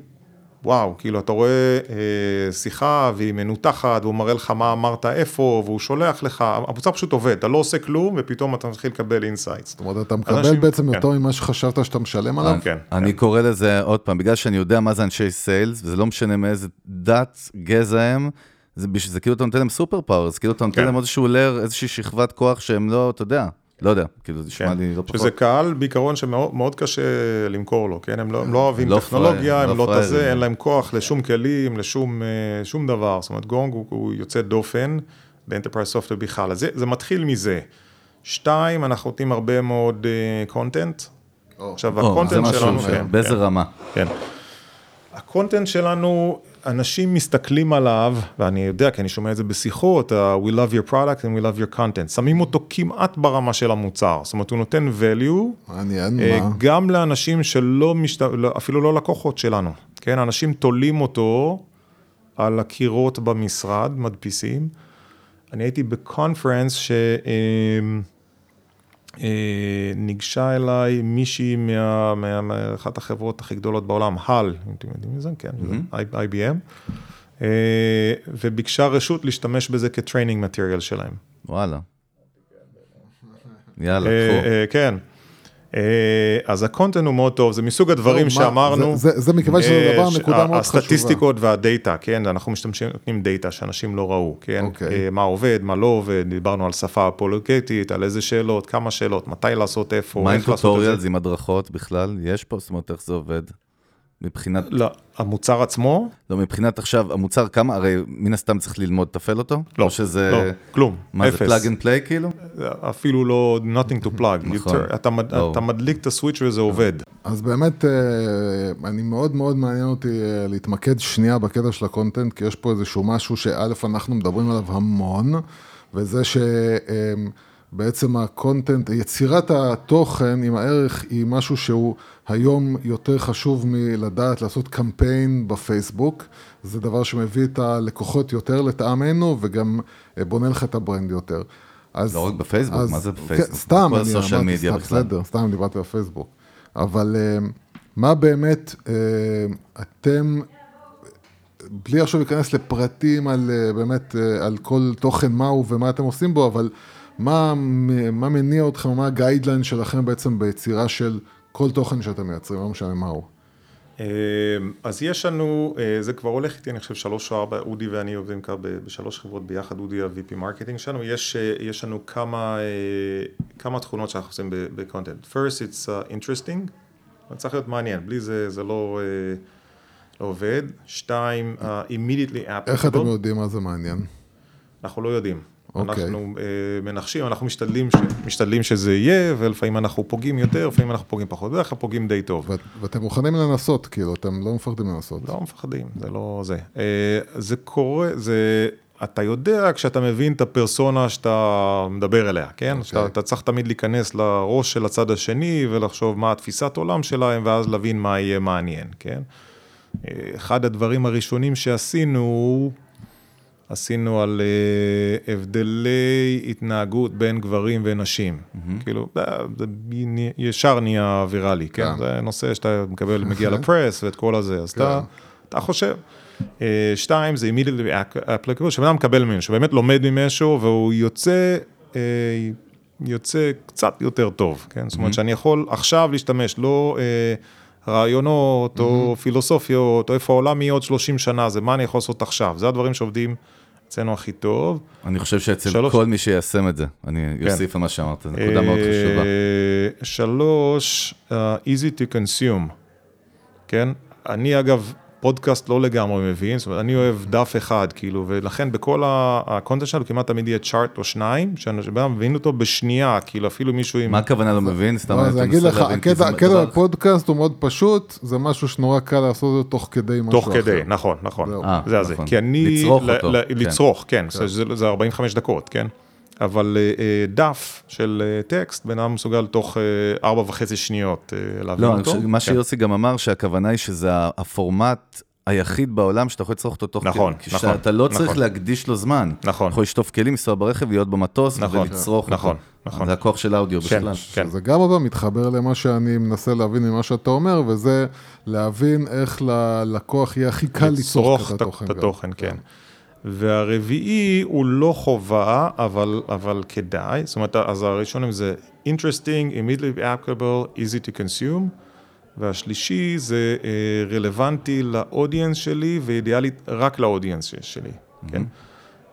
וואו, כאילו, אתה רואה אה, שיחה והיא מנותחת, והוא מראה לך מה אמרת איפה, והוא שולח לך, המוצר פשוט עובד, אתה לא עושה כלום, ופתאום אתה מתחיל לקבל insights. זאת אומרת, אתה מקבל אנשים- בעצם כן. יותר ממה שחשבת שאתה משלם עליו? כן. אני קורא לזה, עוד פעם, בגלל שאני יודע מה זה אנשי sales, וזה לא משנה מאיזה דת, גזע הם, זה, בש- זה כאילו אתה נותן להם super power, זה כאילו אתה נותן כן. להם איזשהו layer, איזושהי שכבת כוח שהם לא, אתה יודע, לא יודע, כאילו זה נשמע כן, לי לא פחות. שזה קהל בעיקרון שמאוד מאוד קשה למכור לו, כן? הם לא, הם לא אוהבים לא טכנולוגיה, פראייר, הם לא לא פראיירים. אין להם כוח לשום כלים, לשום אה, שום דבר. זאת אומרת, גונג הוא, הוא יוצא דופן, ב enterprise software בכלל. אז זה, זה מתחיל מזה. שתיים, אנחנו נותנים הרבה מאוד קונטנט. או. עכשיו, או, זה ה content משהו, שלנו, כן, באיזה כן. רמה. כן. ה content שלנו, אנשים מסתכלים עליו, ואני יודע, כי אני שומע את זה בשיחות, ה- We love your product and we love your content. שמים אותו כמעט ברמה של המוצר. זאת אומרת, הוא נותן value, מעניין, אה, מה? גם לאנשים שלא, משת... לא- אפילו לא לקוחות שלנו. כן, אנשים תולים אותו על הקירות במשרד, מדפיסים. אני הייתי ב conference ש... אה, ניגשה אליי מישהי מאחת החברות הכי גדולות בעולם, הלא, אם אתם יודעים מזה, כן, IBM, אה, וביקשה רשות להשתמש בזה כ training material שלהם. וואלה. יאללה, אה, קחו. אה, כן. אה, אז ה content הוא מאוד טוב, זה מסוג הדברים מה- שאמרנו. זה- זה- זה מכיוון שזה אה, דבר, ש- נקודה מאוד חשובה. הסטטיסטיקות וה data, כן, אנחנו משתמשים, נותנים data שאנשים לא ראו, כן, אוקיי. אה, מה עובד, מה לא עובד, דיברנו על שפה אפולוגטית, על איזה שאלות, כמה שאלות, מתי לעשות איפה, מה עם איך לעשות את tutorials זה. עם הדרכות בכלל? יש פה? זאת אומרת, איך זה עובד? מבחינת, לא, המוצר עצמו, לא, מבחינת עכשיו, המוצר כמה, הרי מן הסתם צריך ללמוד לתפעל אותו? לא, או שזה, לא, כלום, מה זה, אפס. Plug and play כאילו? אפילו לא nothing to plug, נכון. יותר, אתה מד- ברור. אתה מדליק את ה switch וזה עובד. אז באמת, אה, אני מאוד מאוד מעניין אותי אה, להתמקד שנייה בקטע של ה content, כי יש פה איזשהו משהו שא', אנחנו מדברים עליו המון, וזה שבעצם הקונטנט, יצירת התוכן עם הערך היא משהו שהוא היום יותר חשוב מלדעת לעשות קמפיין בפייסבוק. זה דבר שמביא את הלקוחות יותר לטעמנו, וגם אה, בונה לך את ה brand יותר. אז, לא רק בפייסבוק, אז- מה זה כן, בפייסבוק? סתם, כל אני אמרתי, סתם. בסדר, סתם דיברתי בפייסבוק. אבל אה, מה באמת אה, אתם, בלי עכשיו להיכנס לפרטים על באמת, על כל תוכן מהו ומה אתם עושים בו, אבל מה, מה מניע אתכם, מה ה guideline שלכם בעצם ביצירה של כל תוכן שאתם מייצרים, לא משנה מהו. אה, אז יש לנו, אה, זה כבר הולך איתי, אני חושב שלוש או ארבע, אודי ואני עובדים ב- בשלוש חברות ביחד, אודי ה-VP marketing שלנו, יש, אה, יש לנו כמה, אה, כמה תכונות שאנחנו עושים ב content. First, it's uh, interesting, זה צריך להיות מעניין, בלי זה זה לא, לא עובד. שתיים, uh, immediately איך אתם applicable, יודעים מה זה מעניין? אנחנו לא יודעים. אוקיי. אנחנו אה, מנחשים, אנחנו משתדלים, ש, משתדלים שזה יהיה, ולפעמים אנחנו פוגעים יותר, לפעמים אנחנו פוגעים פחות, בדרך כלל פוגעים די טוב. ו- ואתם מוכנים לנסות, כאילו, אתם לא מפחדים לנסות. לא מפחדים, זה לא זה. אה, זה קורה, זה... אתה יודע כשאתה מבין את הפרסונה שאתה מדבר אליה, כן? Okay. שאתה אתה צריך תמיד להיכנס לראש של הצד השני ולחשוב מה התפיסת עולם שלהם, ואז להבין מה יהיה מעניין, כן? אה, אחד הדברים הראשונים שעשינו, עשינו על אה, הבדלי התנהגות בין גברים ונשים. כאילו, אה, זה ישר נהיה ויראלי, כן? כן. זה נושא שאתה מקבל, מגיע לפרס ואת כל הזה, אז אתה, אתה חושב. אה, שתיים, זה immediately applicable, שבן אדם מקבל ממנו, שבאמת לומד ממשהו והוא יוצא, אה, יוצא קצת יותר טוב, כן? זאת אומרת שאני יכול עכשיו להשתמש, לא אה, רעיונות או פילוסופיות, או איפה העולם יהיה עוד 30 שנה, זה מה אני יכול לעשות עכשיו, זה הדברים שעובדים אצלנו הכי טוב. אני חושב שאצל שלוש- כל מי שיישם את זה, אני אוסיף על מה שאמרת, זו נקודה מאוד אה, חשובה. שלוש, uh, easy to consume, כן? אני אגב, פודקאסט לא לגמרי מבין, זאת אומרת, אני אוהב דף אחד, כאילו, ולכן בכל הקונטנט שלנו כמעט תמיד יהיה צ'ארט או שניים, שבן אדם מבין אותו בשנייה, כאילו אפילו מישהו עם... מה הכוונה לא מבין? סתם לא, אני מנסה אגיד לך, להבין, הקטע בפודקאסט הוא מאוד פשוט, זה משהו שנורא קל לעשות אותו תוך כדי משהו תוך אחר. כדי, נכון, נכון. אה, זה הזה, נכון. כי אני, לצרוך ל- אותו, כן. לצרוך, כן, זה- זה זה 45 דקות, כן, אבל אה, אה, דף של אה, טקסט, בן אדם מסוגל תוך ארבע וחצי שניות להבין לא, אותו. חושב, מה כן. שיוסי גם אמר, שהכוונה היא שזה הפורמט היחיד בעולם שאתה יכול לצרוך אותו תוך נכון, כדי. נכון, שאתה לא צריך נכון. להקדיש לו זמן. נכון. אתה יכול לשטוף כלים, לנסוע ברכב, להיות במטוס נכון, ולצרוך אותו. נכון, נכון. זה הכוח של האודיו כן, בכלל. כן. זה גם אבל מתחבר למה שאני מנסה להבין ממה שאתה אומר, וזה להבין איך ללקוח יהיה הכי קל לצרוך לצרוך את התוכן. את גם. התוכן, כן. והרביעי הוא לא חובה, אבל, אבל כדאי, זאת אומרת, אז הראשונים זה interesting, immediately applicable, easy to consume, והשלישי זה אה, רלוונטי לאודיאנס שלי, ואידיאלית רק לאודיאנס שלי, כן?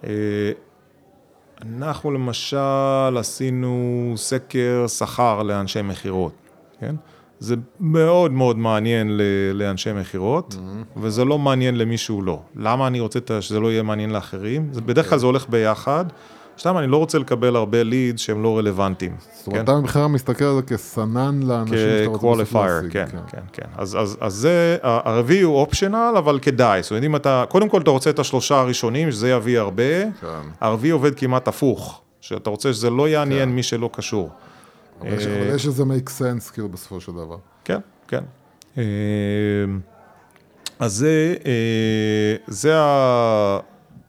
אה, אנחנו למשל עשינו סקר שכר לאנשי מכירות, כן? זה מאוד מאוד מעניין לאנשי מכירות, וזה לא מעניין למישהו לא. למה אני רוצה שזה לא יהיה מעניין לאחרים? זה, בדרך כלל זה הולך ביחד. שתיים, אני לא רוצה לקבל הרבה ליד שהם לא רלוונטיים. זאת אומרת, אתה מבחינה מסתכל על זה כסנן לאנשים שאתה רוצה בסוף כ-qualifier, להשיג, כן, כן, כן. אז, אז, אז זה, הרביעי הוא אופשיונל, אבל כדאי. זאת אומרת, אם אתה, קודם כל אתה רוצה את השלושה הראשונים, שזה יביא הרבה. כן. הרביעי עובד כמעט הפוך. שאתה רוצה שזה לא יעניין מי שלא קשור. אבל יש- איזה make sense כאילו בסופו של דבר. כן, כן. אה, אז זה, אה, זה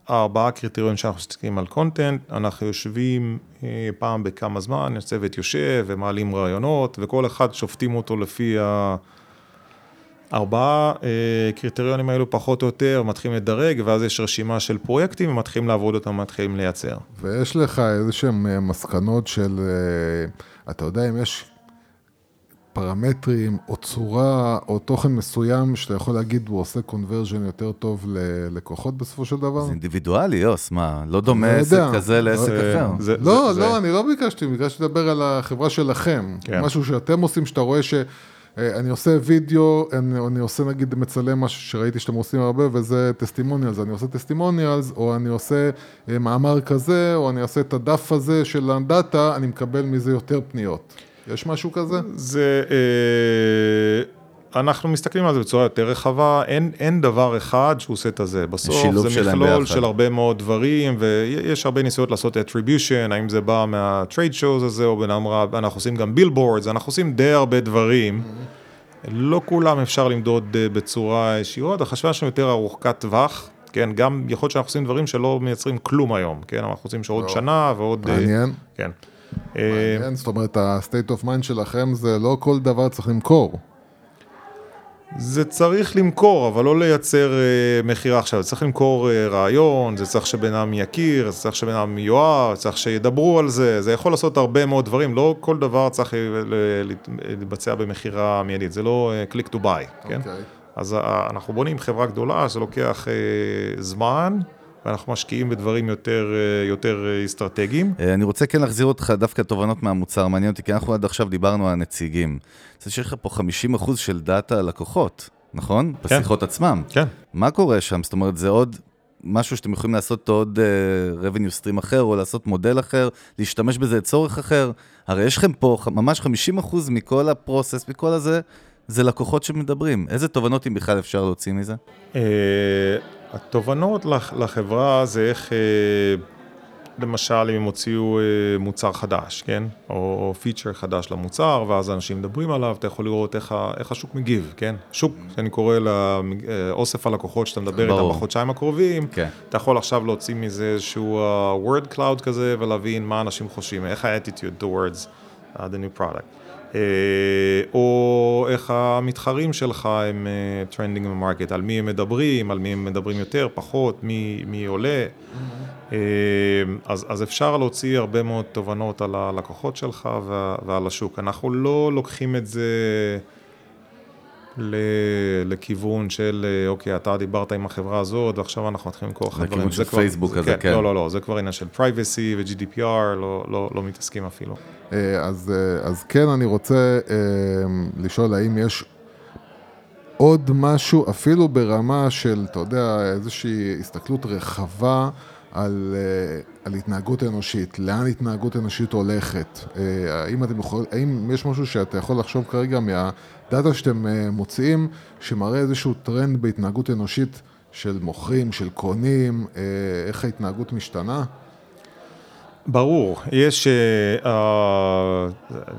הארבעה קריטריונים שאנחנו מסתכלים על קונטנט, אנחנו יושבים אה, פעם בכמה זמן, יש צוות יושב ומעלים רעיונות, וכל אחד שופטים אותו לפי הארבעה קריטריונים האלו פחות או יותר, מתחילים לדרג, ואז יש רשימה של פרויקטים, ומתחילים לעבוד אותם, מתחילים לייצר. ויש לך איזה אה, מסקנות של, אתה יודע, אם יש פרמטרים או צורה או תוכן מסוים שאתה יכול להגיד הוא עושה קונברז'ן יותר טוב ללקוחות בסופו של דבר? זה אינדיבידואלי, יוס, מה, לא דומה לא עסק יודע. כזה לעסק זה- אחר. זה- לא, זה- לא, אני לא ביקשתי, ביקשתי לדבר על החברה שלכם. כן. משהו שאתם עושים, שאתה רואה ש... אה, אני עושה וידאו, אני, אני עושה נגיד מצלם משהו שראיתי שאתם עושים הרבה וזה testimonials, אני עושה testimonials, או אני עושה אה, מאמר כזה, או אני עושה את הדף הזה של ה data, אני מקבל מזה יותר פניות. יש משהו כזה? זה, אה, אנחנו מסתכלים על זה בצורה יותר רחבה, אין, אין דבר אחד שהוא עושה את הזה. בסוף זה מכלול. של הרבה מאוד דברים, ויש הרבה ניסיונות לעשות attribution, האם זה בא מה-trade shows הזה, או בן אמרה, אנחנו עושים גם billboards, אנחנו עושים די הרבה דברים. לא כולם אפשר למדוד אה, בצורה ישירות, החשיבה שלנו יותר ארוכת טווח. כן, גם יכול להיות שאנחנו עושים דברים שלא מייצרים כלום היום, כן, אנחנו רוצים שעוד לא. שנה ועוד... אה, מעניין. כן. אה, מעניין, זאת אומרת, ה-state of mind שלכם זה לא כל דבר צריך למכור. זה צריך למכור, אבל לא לייצר אה, מכירה עכשיו, זה צריך למכור אה, רעיון, זה צריך שבן אדם יכיר, זה צריך שבן אדם זה צריך שידברו על זה, זה יכול לעשות הרבה מאוד דברים, לא כל דבר צריך אה, להתבצע במכירה מיידית, זה לא אה, click to buy, כן? אוקיי. אז אה, אנחנו בונים חברה גדולה, זה לוקח אה, זמן, ואנחנו משקיעים בדברים יותר, אה, יותר אה, אסטרטגיים. אה, אני רוצה כן להחזיר אותך דווקא תובנות מהמוצר, מעניין אותי, כי אנחנו עד עכשיו דיברנו על הנציגים. זה שיש לך פה 50% של דאטה לקוחות, נכון? כן. בשיחות עצמם. כן. מה קורה שם? זאת אומרת, זה עוד משהו שאתם יכולים לעשות אותו עוד uh, revenue stream אחר, או לעשות מודל אחר, להשתמש בזה לצורך אחר. הרי יש לכם פה ממש 50% מכל הפרוסס, מכל הזה, זה לקוחות שמדברים. איזה תובנות, אם בכלל, אפשר להוציא מזה? התובנות לח- לחברה זה איך uh, למשל, אם הם הוציאו אה, מוצר חדש, כן? או פיצ'ר חדש למוצר, ואז אנשים מדברים עליו, אתה יכול לראות איך, איך השוק מגיב, כן? שוק, שאני קורא לאוסף הלקוחות שאתה מדבר. איתם בחודשיים הקרובים, כן. אתה יכול עכשיו להוציא מזה איזשהו word cloud כזה, ולהבין מה אנשים חושבים, איך ה-attitude towards uh, the new product. Uh, או איך המתחרים שלך הם uh, trending במרקט, על מי הם מדברים, על מי הם מדברים יותר, פחות, מי, מי עולה. Uh, אז, אז אפשר להוציא הרבה מאוד תובנות על הלקוחות שלך ועל השוק. אנחנו לא לוקחים את זה לכיוון של, אה, אוקיי, אתה דיברת עם החברה הזאת, ועכשיו אנחנו מתחילים למכור לך דברים. לכיוון של זה כבר- פייסבוק זה כזה, כן. לא, לא, לא, זה כבר עניין של privacy ו-GDPR, לא, לא, לא מתעסקים אפילו. אה, אז, אה, אז כן, אני רוצה לשאול האם יש עוד משהו, אפילו ברמה של, אתה יודע, איזושהי הסתכלות רחבה על, על התנהגות אנושית, לאן התנהגות אנושית הולכת. האם, אתם יכול, האם יש משהו שאתה יכול לחשוב כרגע מהדאטה שאתם אה, מוציאים, שמראה איזשהו טרנד בהתנהגות אנושית של מוכרים, של קונים, אה, איך ההתנהגות משתנה? ברור, יש, אה, אה,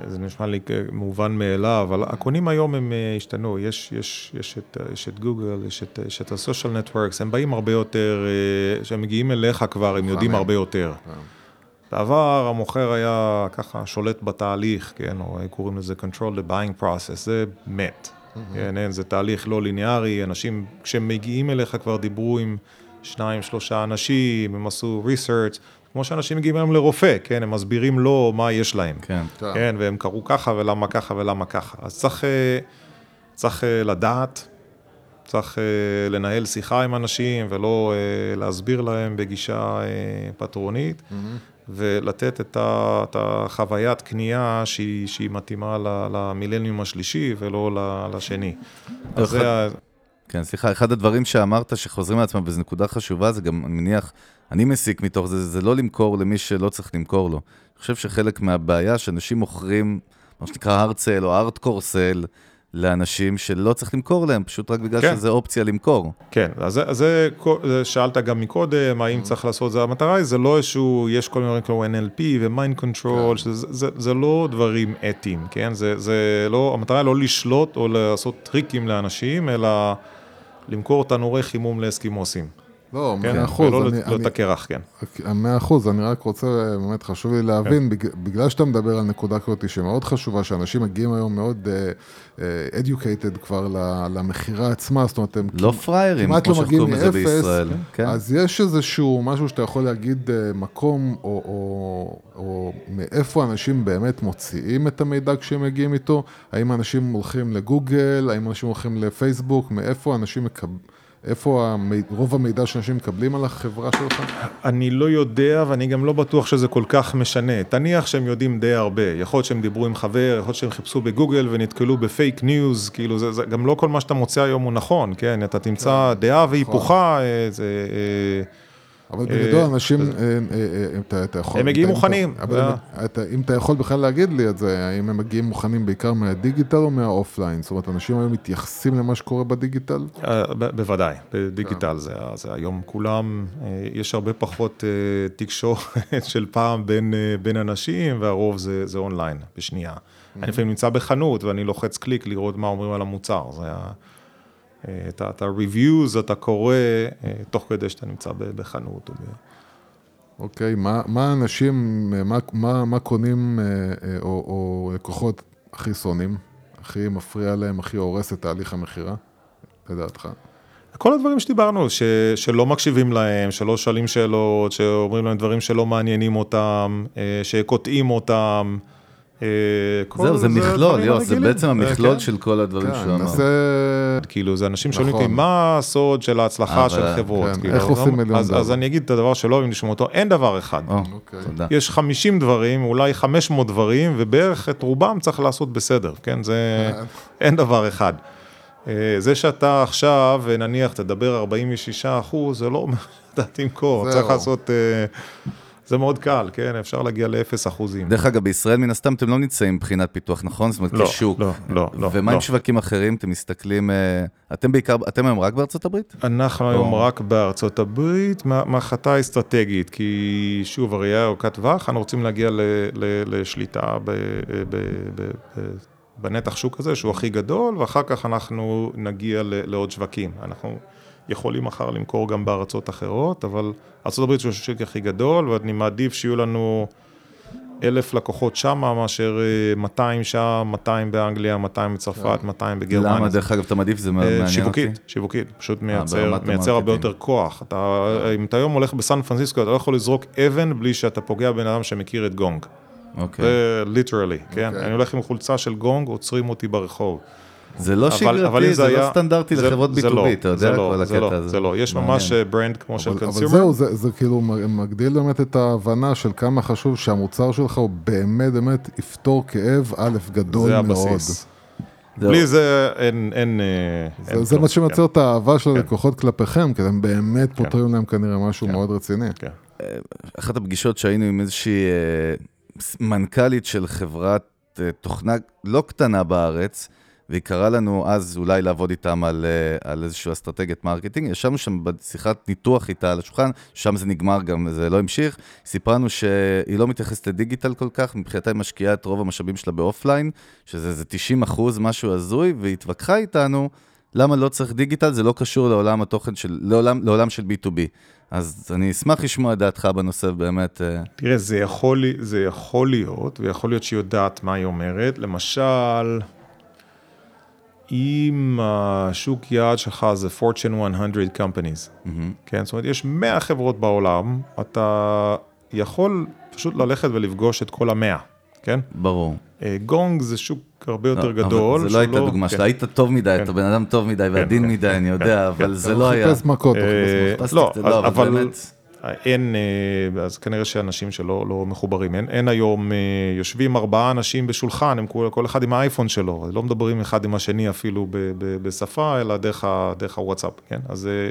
זה נשמע לי מובן מאליו, אבל הקונים היום הם השתנו, יש, יש, יש, את, יש את גוגל, יש את, יש את הסושיאל נטוורקס, הם באים הרבה יותר, כשהם מגיעים אליך כבר, הם יודעים הרבה יותר. בעבר המוכר היה ככה שולט בתהליך, כן, או קוראים לזה control the buying process, זה מת. כן, אין, זה תהליך לא ליניארי, אנשים, כשהם מגיעים אליך כבר דיברו עם שניים, שלושה אנשים, הם עשו research, כמו שאנשים מגיעים היום לרופא, כן, הם מסבירים לו מה יש להם. כן. כן. כן, והם קראו ככה ולמה ככה ולמה ככה. אז צריך, אה, צריך אה, לדעת, צריך אה, לנהל שיחה עם אנשים ולא להסביר להם בגישה פטרונית, ולתת את, ה, את החוויית קנייה שהיא, שהיא מתאימה למילניום השלישי ולא לשני. אז זה ה... כן, סליחה, אחד הדברים שאמרת שחוזרים על עצמם, וזו נקודה חשובה, זה גם, אני מניח, אני מסיק מתוך זה, זה לא למכור למי שלא צריך למכור לו. אני חושב שחלק מהבעיה שאנשים מוכרים, מה שנקרא hard sale או hardcore sale, לאנשים שלא צריך למכור להם, פשוט רק בגלל כן. שזה אופציה למכור. כן, אז זה, זה, זה שאלת גם מקודם, האם צריך לעשות זה, המטרה היא, זה לא איזשהו, יש כל מיני דברים כמו NLP ו-mind control, שזה, זה, זה לא דברים אתיים, כן? זה, זה לא, המטרה היא לא לשלוט או לעשות טריקים לאנשים, אלא למכור תנורי חימום לאסקימוסים, לא, כן? מאה אחוז. ולא אני- אני- לא את הקרח, כן. מאה אחוז, אני רק רוצה, באמת חשוב לי להבין, בג- בגלל שאתה מדבר על נקודה כזאת שמאוד חשובה, שאנשים מגיעים היום מאוד uh, uh, educated כבר ל- למכירה עצמה, זאת אומרת, הם לא פראיירים, כמעט כמו לא שאנחנו מגיעים מאפס, בישראל. כן. אז יש איזשהו משהו שאתה יכול להגיד uh, מקום, או, או, או מאיפה אנשים באמת מוציאים את המידע כשהם מגיעים איתו, האם אנשים הולכים לגוגל, האם אנשים הולכים לפייסבוק, מאיפה אנשים מקבלים... איפה. רוב המידע שאנשים מקבלים על החברה שלך? אני לא יודע, ואני גם לא בטוח שזה כל כך משנה. תניח שהם יודעים די הרבה. יכול להיות שהם דיברו עם חבר, יכול להיות שהם חיפשו בגוגל ונתקלו ב fake news, כאילו, זה, זה גם לא כל מה שאתה מוצא היום הוא נכון, כן? אתה תמצא דעה והיפוכה, אה, זה... אה, אבל בגדול אנשים, אה, אה, אה, אתה, יכול... הם מגיעים אם מוכנים, אם- אתה- אם יכול בכלל להגיד לי את זה, האם הם מגיעים מוכנים בעיקר מהדיגיטל או מה offline? זאת אומרת, אנשים היום מתייחסים למה שקורה בדיגיטל? אה, בוודאי, בדיגיטל זה, היום כולם, אה, יש הרבה פחות אה, תקשורת של פעם בין, אה, אנשים, והרוב זה, זה אונליין, בשנייה. אני לפעמים נמצא בחנות ואני לוחץ קליק לראות מה אומרים על המוצר, זה ה... את ה-reviews אתה קורא אה, תוך כדי שאתה נמצא בחנות. אוקיי, מה, מה אנשים, אה, מה, מה, מה קונים אה, או, או לקוחות הכי שונאים? הכי מפריע להם, הכי הורס את תהליך המכירה? לדעתך. כל הדברים שדיברנו, ש, שלא מקשיבים להם, שלא שואלים שאלות, שאומרים להם דברים שלא מעניינים אותם, שקוטעים אותם. אה, זהו, זה מכלול, יוס, זה. בעצם אה, המכלול כן. של כל הדברים כן, שהוא אמר. נעשה... כאילו, זה אנשים שואלים נכון. אותי, מה הסוד של ההצלחה של חברות? כן, כאילו, איך עושים מיליון אז, דולר? אז אני אגיד את הדבר שלא אוהבים לשמוע אותו, אין דבר אחד. או, אוקיי. תודה. יש 50 דברים, אולי 500 דברים, ובערך את רובם צריך לעשות בסדר, כן? זה... אין דבר אחד. אה, זה שאתה עכשיו, נניח, תדבר 46 אחוז, זה לא אומר שאתה תמכור. צריך לעשות... אה, זה מאוד קל, כן? אפשר להגיע לאפס אחוזים. דרך אגב, בישראל מן הסתם אתם לא נמצאים מבחינת פיתוח, נכון? זאת אומרת, לא, כשוק. לא, לא, לא, ומה לא. עם שווקים אחרים? אתם מסתכלים... אה, אתם בעיקר, אתם היום רק בארצות הברית? אנחנו היום או- רק בארצות הברית, מה- מהחלטה אסטרטגית, כי שוב, הראייה ארוכת טווח, אנחנו רוצים להגיע ל- ל- לשליטה ב- ב- ב- ב- בנתח שוק הזה, שהוא הכי גדול, ואחר כך אנחנו נגיע ל- לעוד שווקים. אנחנו יכולים מחר למכור גם בארצות אחרות, אבל ארה"ב שהוא השוק הכי גדול, ואני מעדיף שיהיו לנו אלף לקוחות שמה, מאשר אה, 200 שם, 200 באנגליה, 200 בצרפת, 200 בגרמניה. למה, דרך אגב, אתה מעדיף? זה אה, מעניין אותי. שיווקית, שיווקית, פשוט מייצר, ברמת מייצר הרבה. יותר כוח. אתה, אם אתה היום הולך בסן פרנסיסקו, אתה לא יכול לזרוק אבן בלי שאתה פוגע בבן אדם שמכיר את גונג. אוקיי. זה literally, כן? אוקיי. אני הולך עם חולצה של גונג, עוצרים אותי ברחוב. זה לא שגרתי, זה לא סטנדרטי זה- לחברות זה B2B, לא, אתה זה יודע, לא, כל זה הקטע לא, הזה. זה לא, יש מעניין. ממש אה, brand כמו של אבל, אבל consumer. זהו, זה, זה כאילו מגדיל באמת את ההבנה של כמה חשוב שהמוצר שלך הוא באמת באמת יפתור כאב א' גדול זה מאוד. הבסיס. זהו. בלי זה אין, אין, אה, זה, אין זה כלום, מה שמייצר כן, את האהבה של הלקוחות כלפיכם, כי אתם באמת פותרים להם כנראה משהו כן. מאוד רציני. כן. אחת הפגישות שהיינו עם איזושהי אה, מנכ"לית של חברת אה, תוכנה לא קטנה בארץ, והיא קראה לנו אז אולי לעבוד איתם על, אה, על איזושהי אסטרטגיית marketing. ישבנו שם בשיחת ניתוח איתה על השולחן, שם זה נגמר גם, זה לא המשיך. סיפרה לנו שהיא לא מתייחסת לדיגיטל כל כך, מבחינתה היא משקיעה את רוב המשאבים שלה ב offline, שזה איזה 90 אחוז, משהו הזוי, והיא התווכחה איתנו. למה לא צריך דיגיטל? זה לא קשור לעולם התוכן של, לעולם, לעולם של B2B. אז אני אשמח לשמוע את דעתך בנושא, באמת. אה, תראה, זה יכול, זה יכול להיות, ויכול להיות שהיא יודעת מה היא אומרת. למשל, אם השוק יעד שלך זה Fortune 100 companies, כן? זאת אומרת, יש 100 חברות בעולם, אתה יכול פשוט ללכת ולפגוש את כל המאה, כן? ברור. אה, גונג זה שוק הרבה יותר לא, גדול. זה לא הייתה דוגמה כן. שלה, היית טוב מדי, כן. אתה בן אדם טוב מדי ועדין כן, מדי, כן, אני כן, יודע, כן, אבל כן. זה לא היה. חיפש מכות, הוא אה, חיפש מכות. לא, לא, אבל באמת- אין, אה, אז כנראה שאנשים שלא לא מחוברים, אין, אין היום, אה, יושבים ארבעה אנשים בשולחן, הם כל, כל אחד עם האייפון שלו, לא מדברים אחד עם השני אפילו ב, ב, בשפה, אלא דרך, ה, דרך הוואטסאפ, כן? אז אה,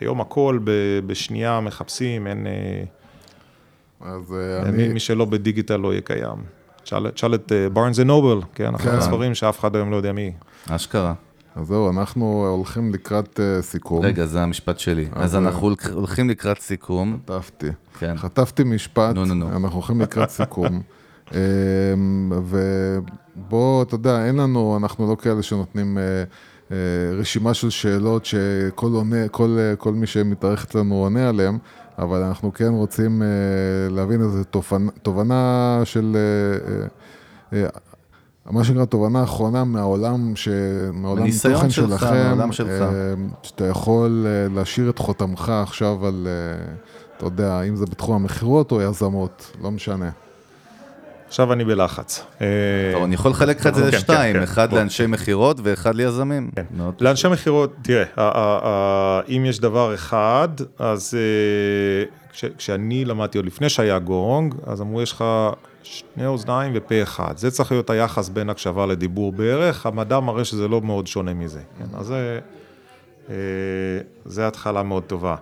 היום הכל ב, בשנייה מחפשים, אין, אז אין מי, אני, מי שלא בדיגיטל לא יהיה קיים. תשאל את בארנס ונובל, כן? אחד כן. הספרים שאף אחד היום לא יודע מי. אשכרה. אז זהו, אנחנו הולכים לקראת אה, סיכום. רגע, זה המשפט שלי. אז אה, אנחנו הולכ- הולכים לקראת סיכום. חטפתי. כן. חטפתי משפט, נו, נו, נו. אנחנו הולכים לקראת סיכום. אמ, ובוא, אתה יודע, אין לנו, אנחנו לא כאלה שנותנים אה, אה, רשימה של שאלות שכל עונה, כל, אה, כל מי שמתארח אצלנו עונה עליהן, אבל אנחנו כן רוצים אה, להבין איזו תובנה, תובנה של... מה שנקרא תובנה אחרונה מהעולם, ש... מהעולם תוכן שלך, שלכם, מהעולם שלך. אה, שאתה יכול אה, להשאיר את חותמך עכשיו על, אה, אתה יודע, אם זה בתחום המכירות או יזמות, לא משנה. עכשיו אני בלחץ. טוב, אני יכול לחלק לך את זה כן, כן, לשתיים, כן. אחד בוא. לאנשי מכירות ואחד ליזמים. כן. לאנשי מכירות, תראה, אם יש דבר אחד, אז כש- כשאני למדתי עוד לפני שהיה גונג, אז אמרו יש לך שני אוזניים ופה אחד. זה צריך להיות היחס בין הקשבה לדיבור בערך, המדע מראה שזה לא מאוד שונה מזה. כן? אז זה, אה, זה התחלה מאוד טובה.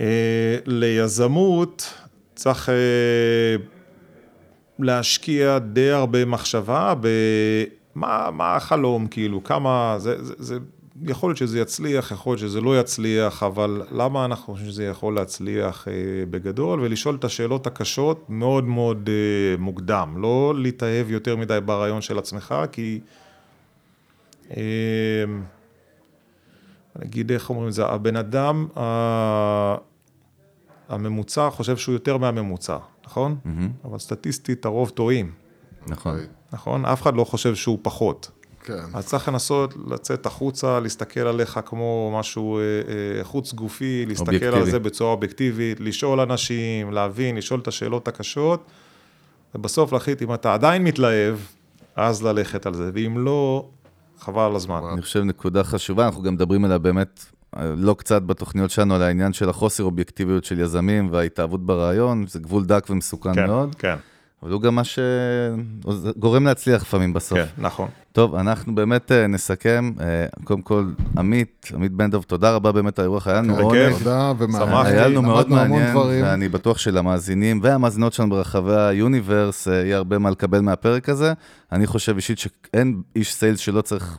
אה, ליזמות צריך אה, להשקיע די הרבה מחשבה במה מה החלום, כאילו, כמה, זה, זה, זה, יכול להיות שזה יצליח, יכול להיות שזה לא יצליח, אבל למה אנחנו חושבים שזה יכול להצליח אה, בגדול, ולשאול את השאלות הקשות מאוד מאוד אה, מוקדם, לא להתאהב יותר מדי ברעיון של עצמך, כי... אה, נגיד, איך אומרים את זה, הבן אדם הממוצע חושב שהוא יותר מהממוצע, נכון? אבל סטטיסטית הרוב טועים, נכון. נכון? אף אחד לא חושב שהוא פחות. כן. אז צריך לנסות לצאת החוצה, להסתכל עליך כמו משהו אה, אה, חוץ גופי, להסתכל אובייקטיבי. על זה בצורה אובייקטיבית, לשאול אנשים, להבין, לשאול את השאלות הקשות, ובסוף להחליט אם אתה עדיין מתלהב, אז ללכת על זה, ואם לא, חבל על הזמן. אני חושב נקודה חשובה, אנחנו גם מדברים עליה באמת אה, לא קצת בתוכניות שלנו, על העניין של החוסר אובייקטיביות של יזמים וההתאהבות ברעיון, זה גבול דק ומסוכן כן, מאוד, כן, אבל הוא גם מה שגורם להצליח לפעמים בסוף. כן, נכון. טוב, אנחנו באמת אה, נסכם. אה, קודם כל, עמית, עמית בן דב, תודה רבה באמת על האירוח, היה לנו. עונג. תודה, שמחתי. היה לנו מאוד מעניין. ואני בטוח שלמאזינים והמאזינות שלנו ברחבי היוניברס אה, יהיה הרבה מה לקבל מהפרק הזה. אני חושב אישית שאין איש סיילס שלא צריך,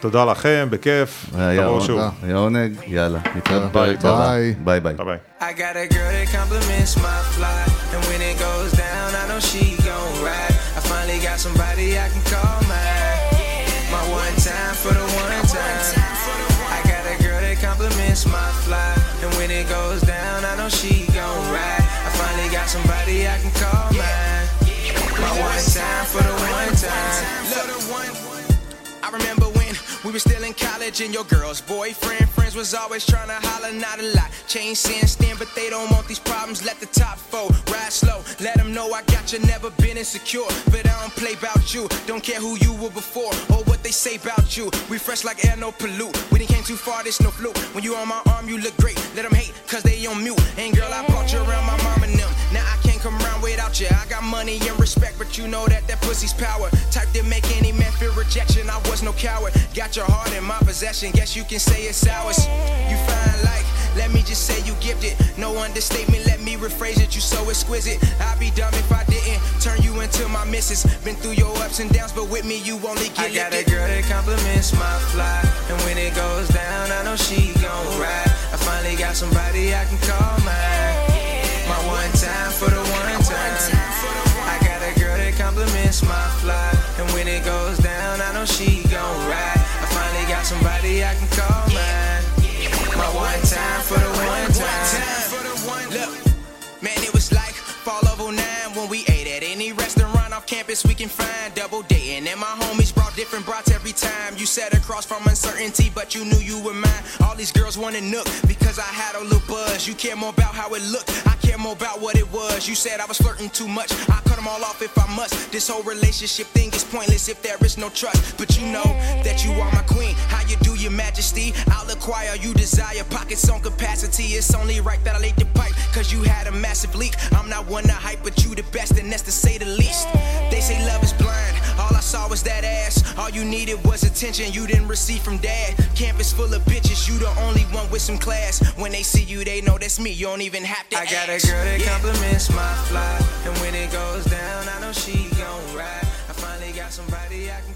תודה לכם, בכיף. היה תבואו עונג. שוב. היה עונג, יאללה, נתראה ביי. ביי. ביי ביי. ביי ביי. I got a girl that compliments my fly, and when it goes down, I know she gon' ride. I finally got somebody I can call mine. My one time for the one time. I got a girl that compliments my fly, and when it goes down, I know she gon' ride. I finally got somebody I can call we were still in college and your girl's boyfriend friends was always trying to holler, not a lot. Chain sin stand, but they don't want these problems. Let the top four ride slow. Let them know I got you, never been insecure. But I don't play about you. Don't care who you were before or what they say about you. We fresh like air, no pollute. We didn't came too far, this no fluke. When you on my arm, you look great. Let them hate, cause they on mute. And girl, I brought you around my mom and come around without you. I got money and respect, but you know that that pussy's power. Type to make any man feel rejection. I was no coward. Got your heart in my possession. Guess you can say it's ours. You fine like, let me just say you gifted. No understatement, let me rephrase it. You so exquisite. I'd be dumb if I didn't turn you into my missus. Been through your ups and downs, but with me you only get I got a girl that compliments my fly, and when it goes down, I know she gon' ride. I finally got somebody I can call mine. My one time for the one time. I got a girl that compliments my fly, and when it goes down, I know she gon' ride. I finally got somebody I can call mine. My one time for the one time. Look, man, it was like fall over oh nine when we ate at any restaurant off campus we can find double dating. And my homies brought different brats every time. You sat across from uncertainty, but you knew you were mine. All these girls wanted nook because I had a little buzz. You care more about how it looked, I care more about what it was. You said I was flirting too much. I cut them all off if I must. This whole relationship thing is pointless if there is no trust. But you know that you are my queen. How you do your majesty? I'll acquire you desire. Pockets on capacity. It's only right that I laid the pipe. Cause you had a massive leak. I'm not one to hype, but you the best, and that's to say the least. They say love is blind. All I saw was that ass. All you needed was attention you didn't receive from dad. Campus full of bitches, you the only one with some class. When they see you, they know that's me. You don't even have to I got Girl that compliments my fly. And when it goes down, I know she gon' ride. I finally got somebody I can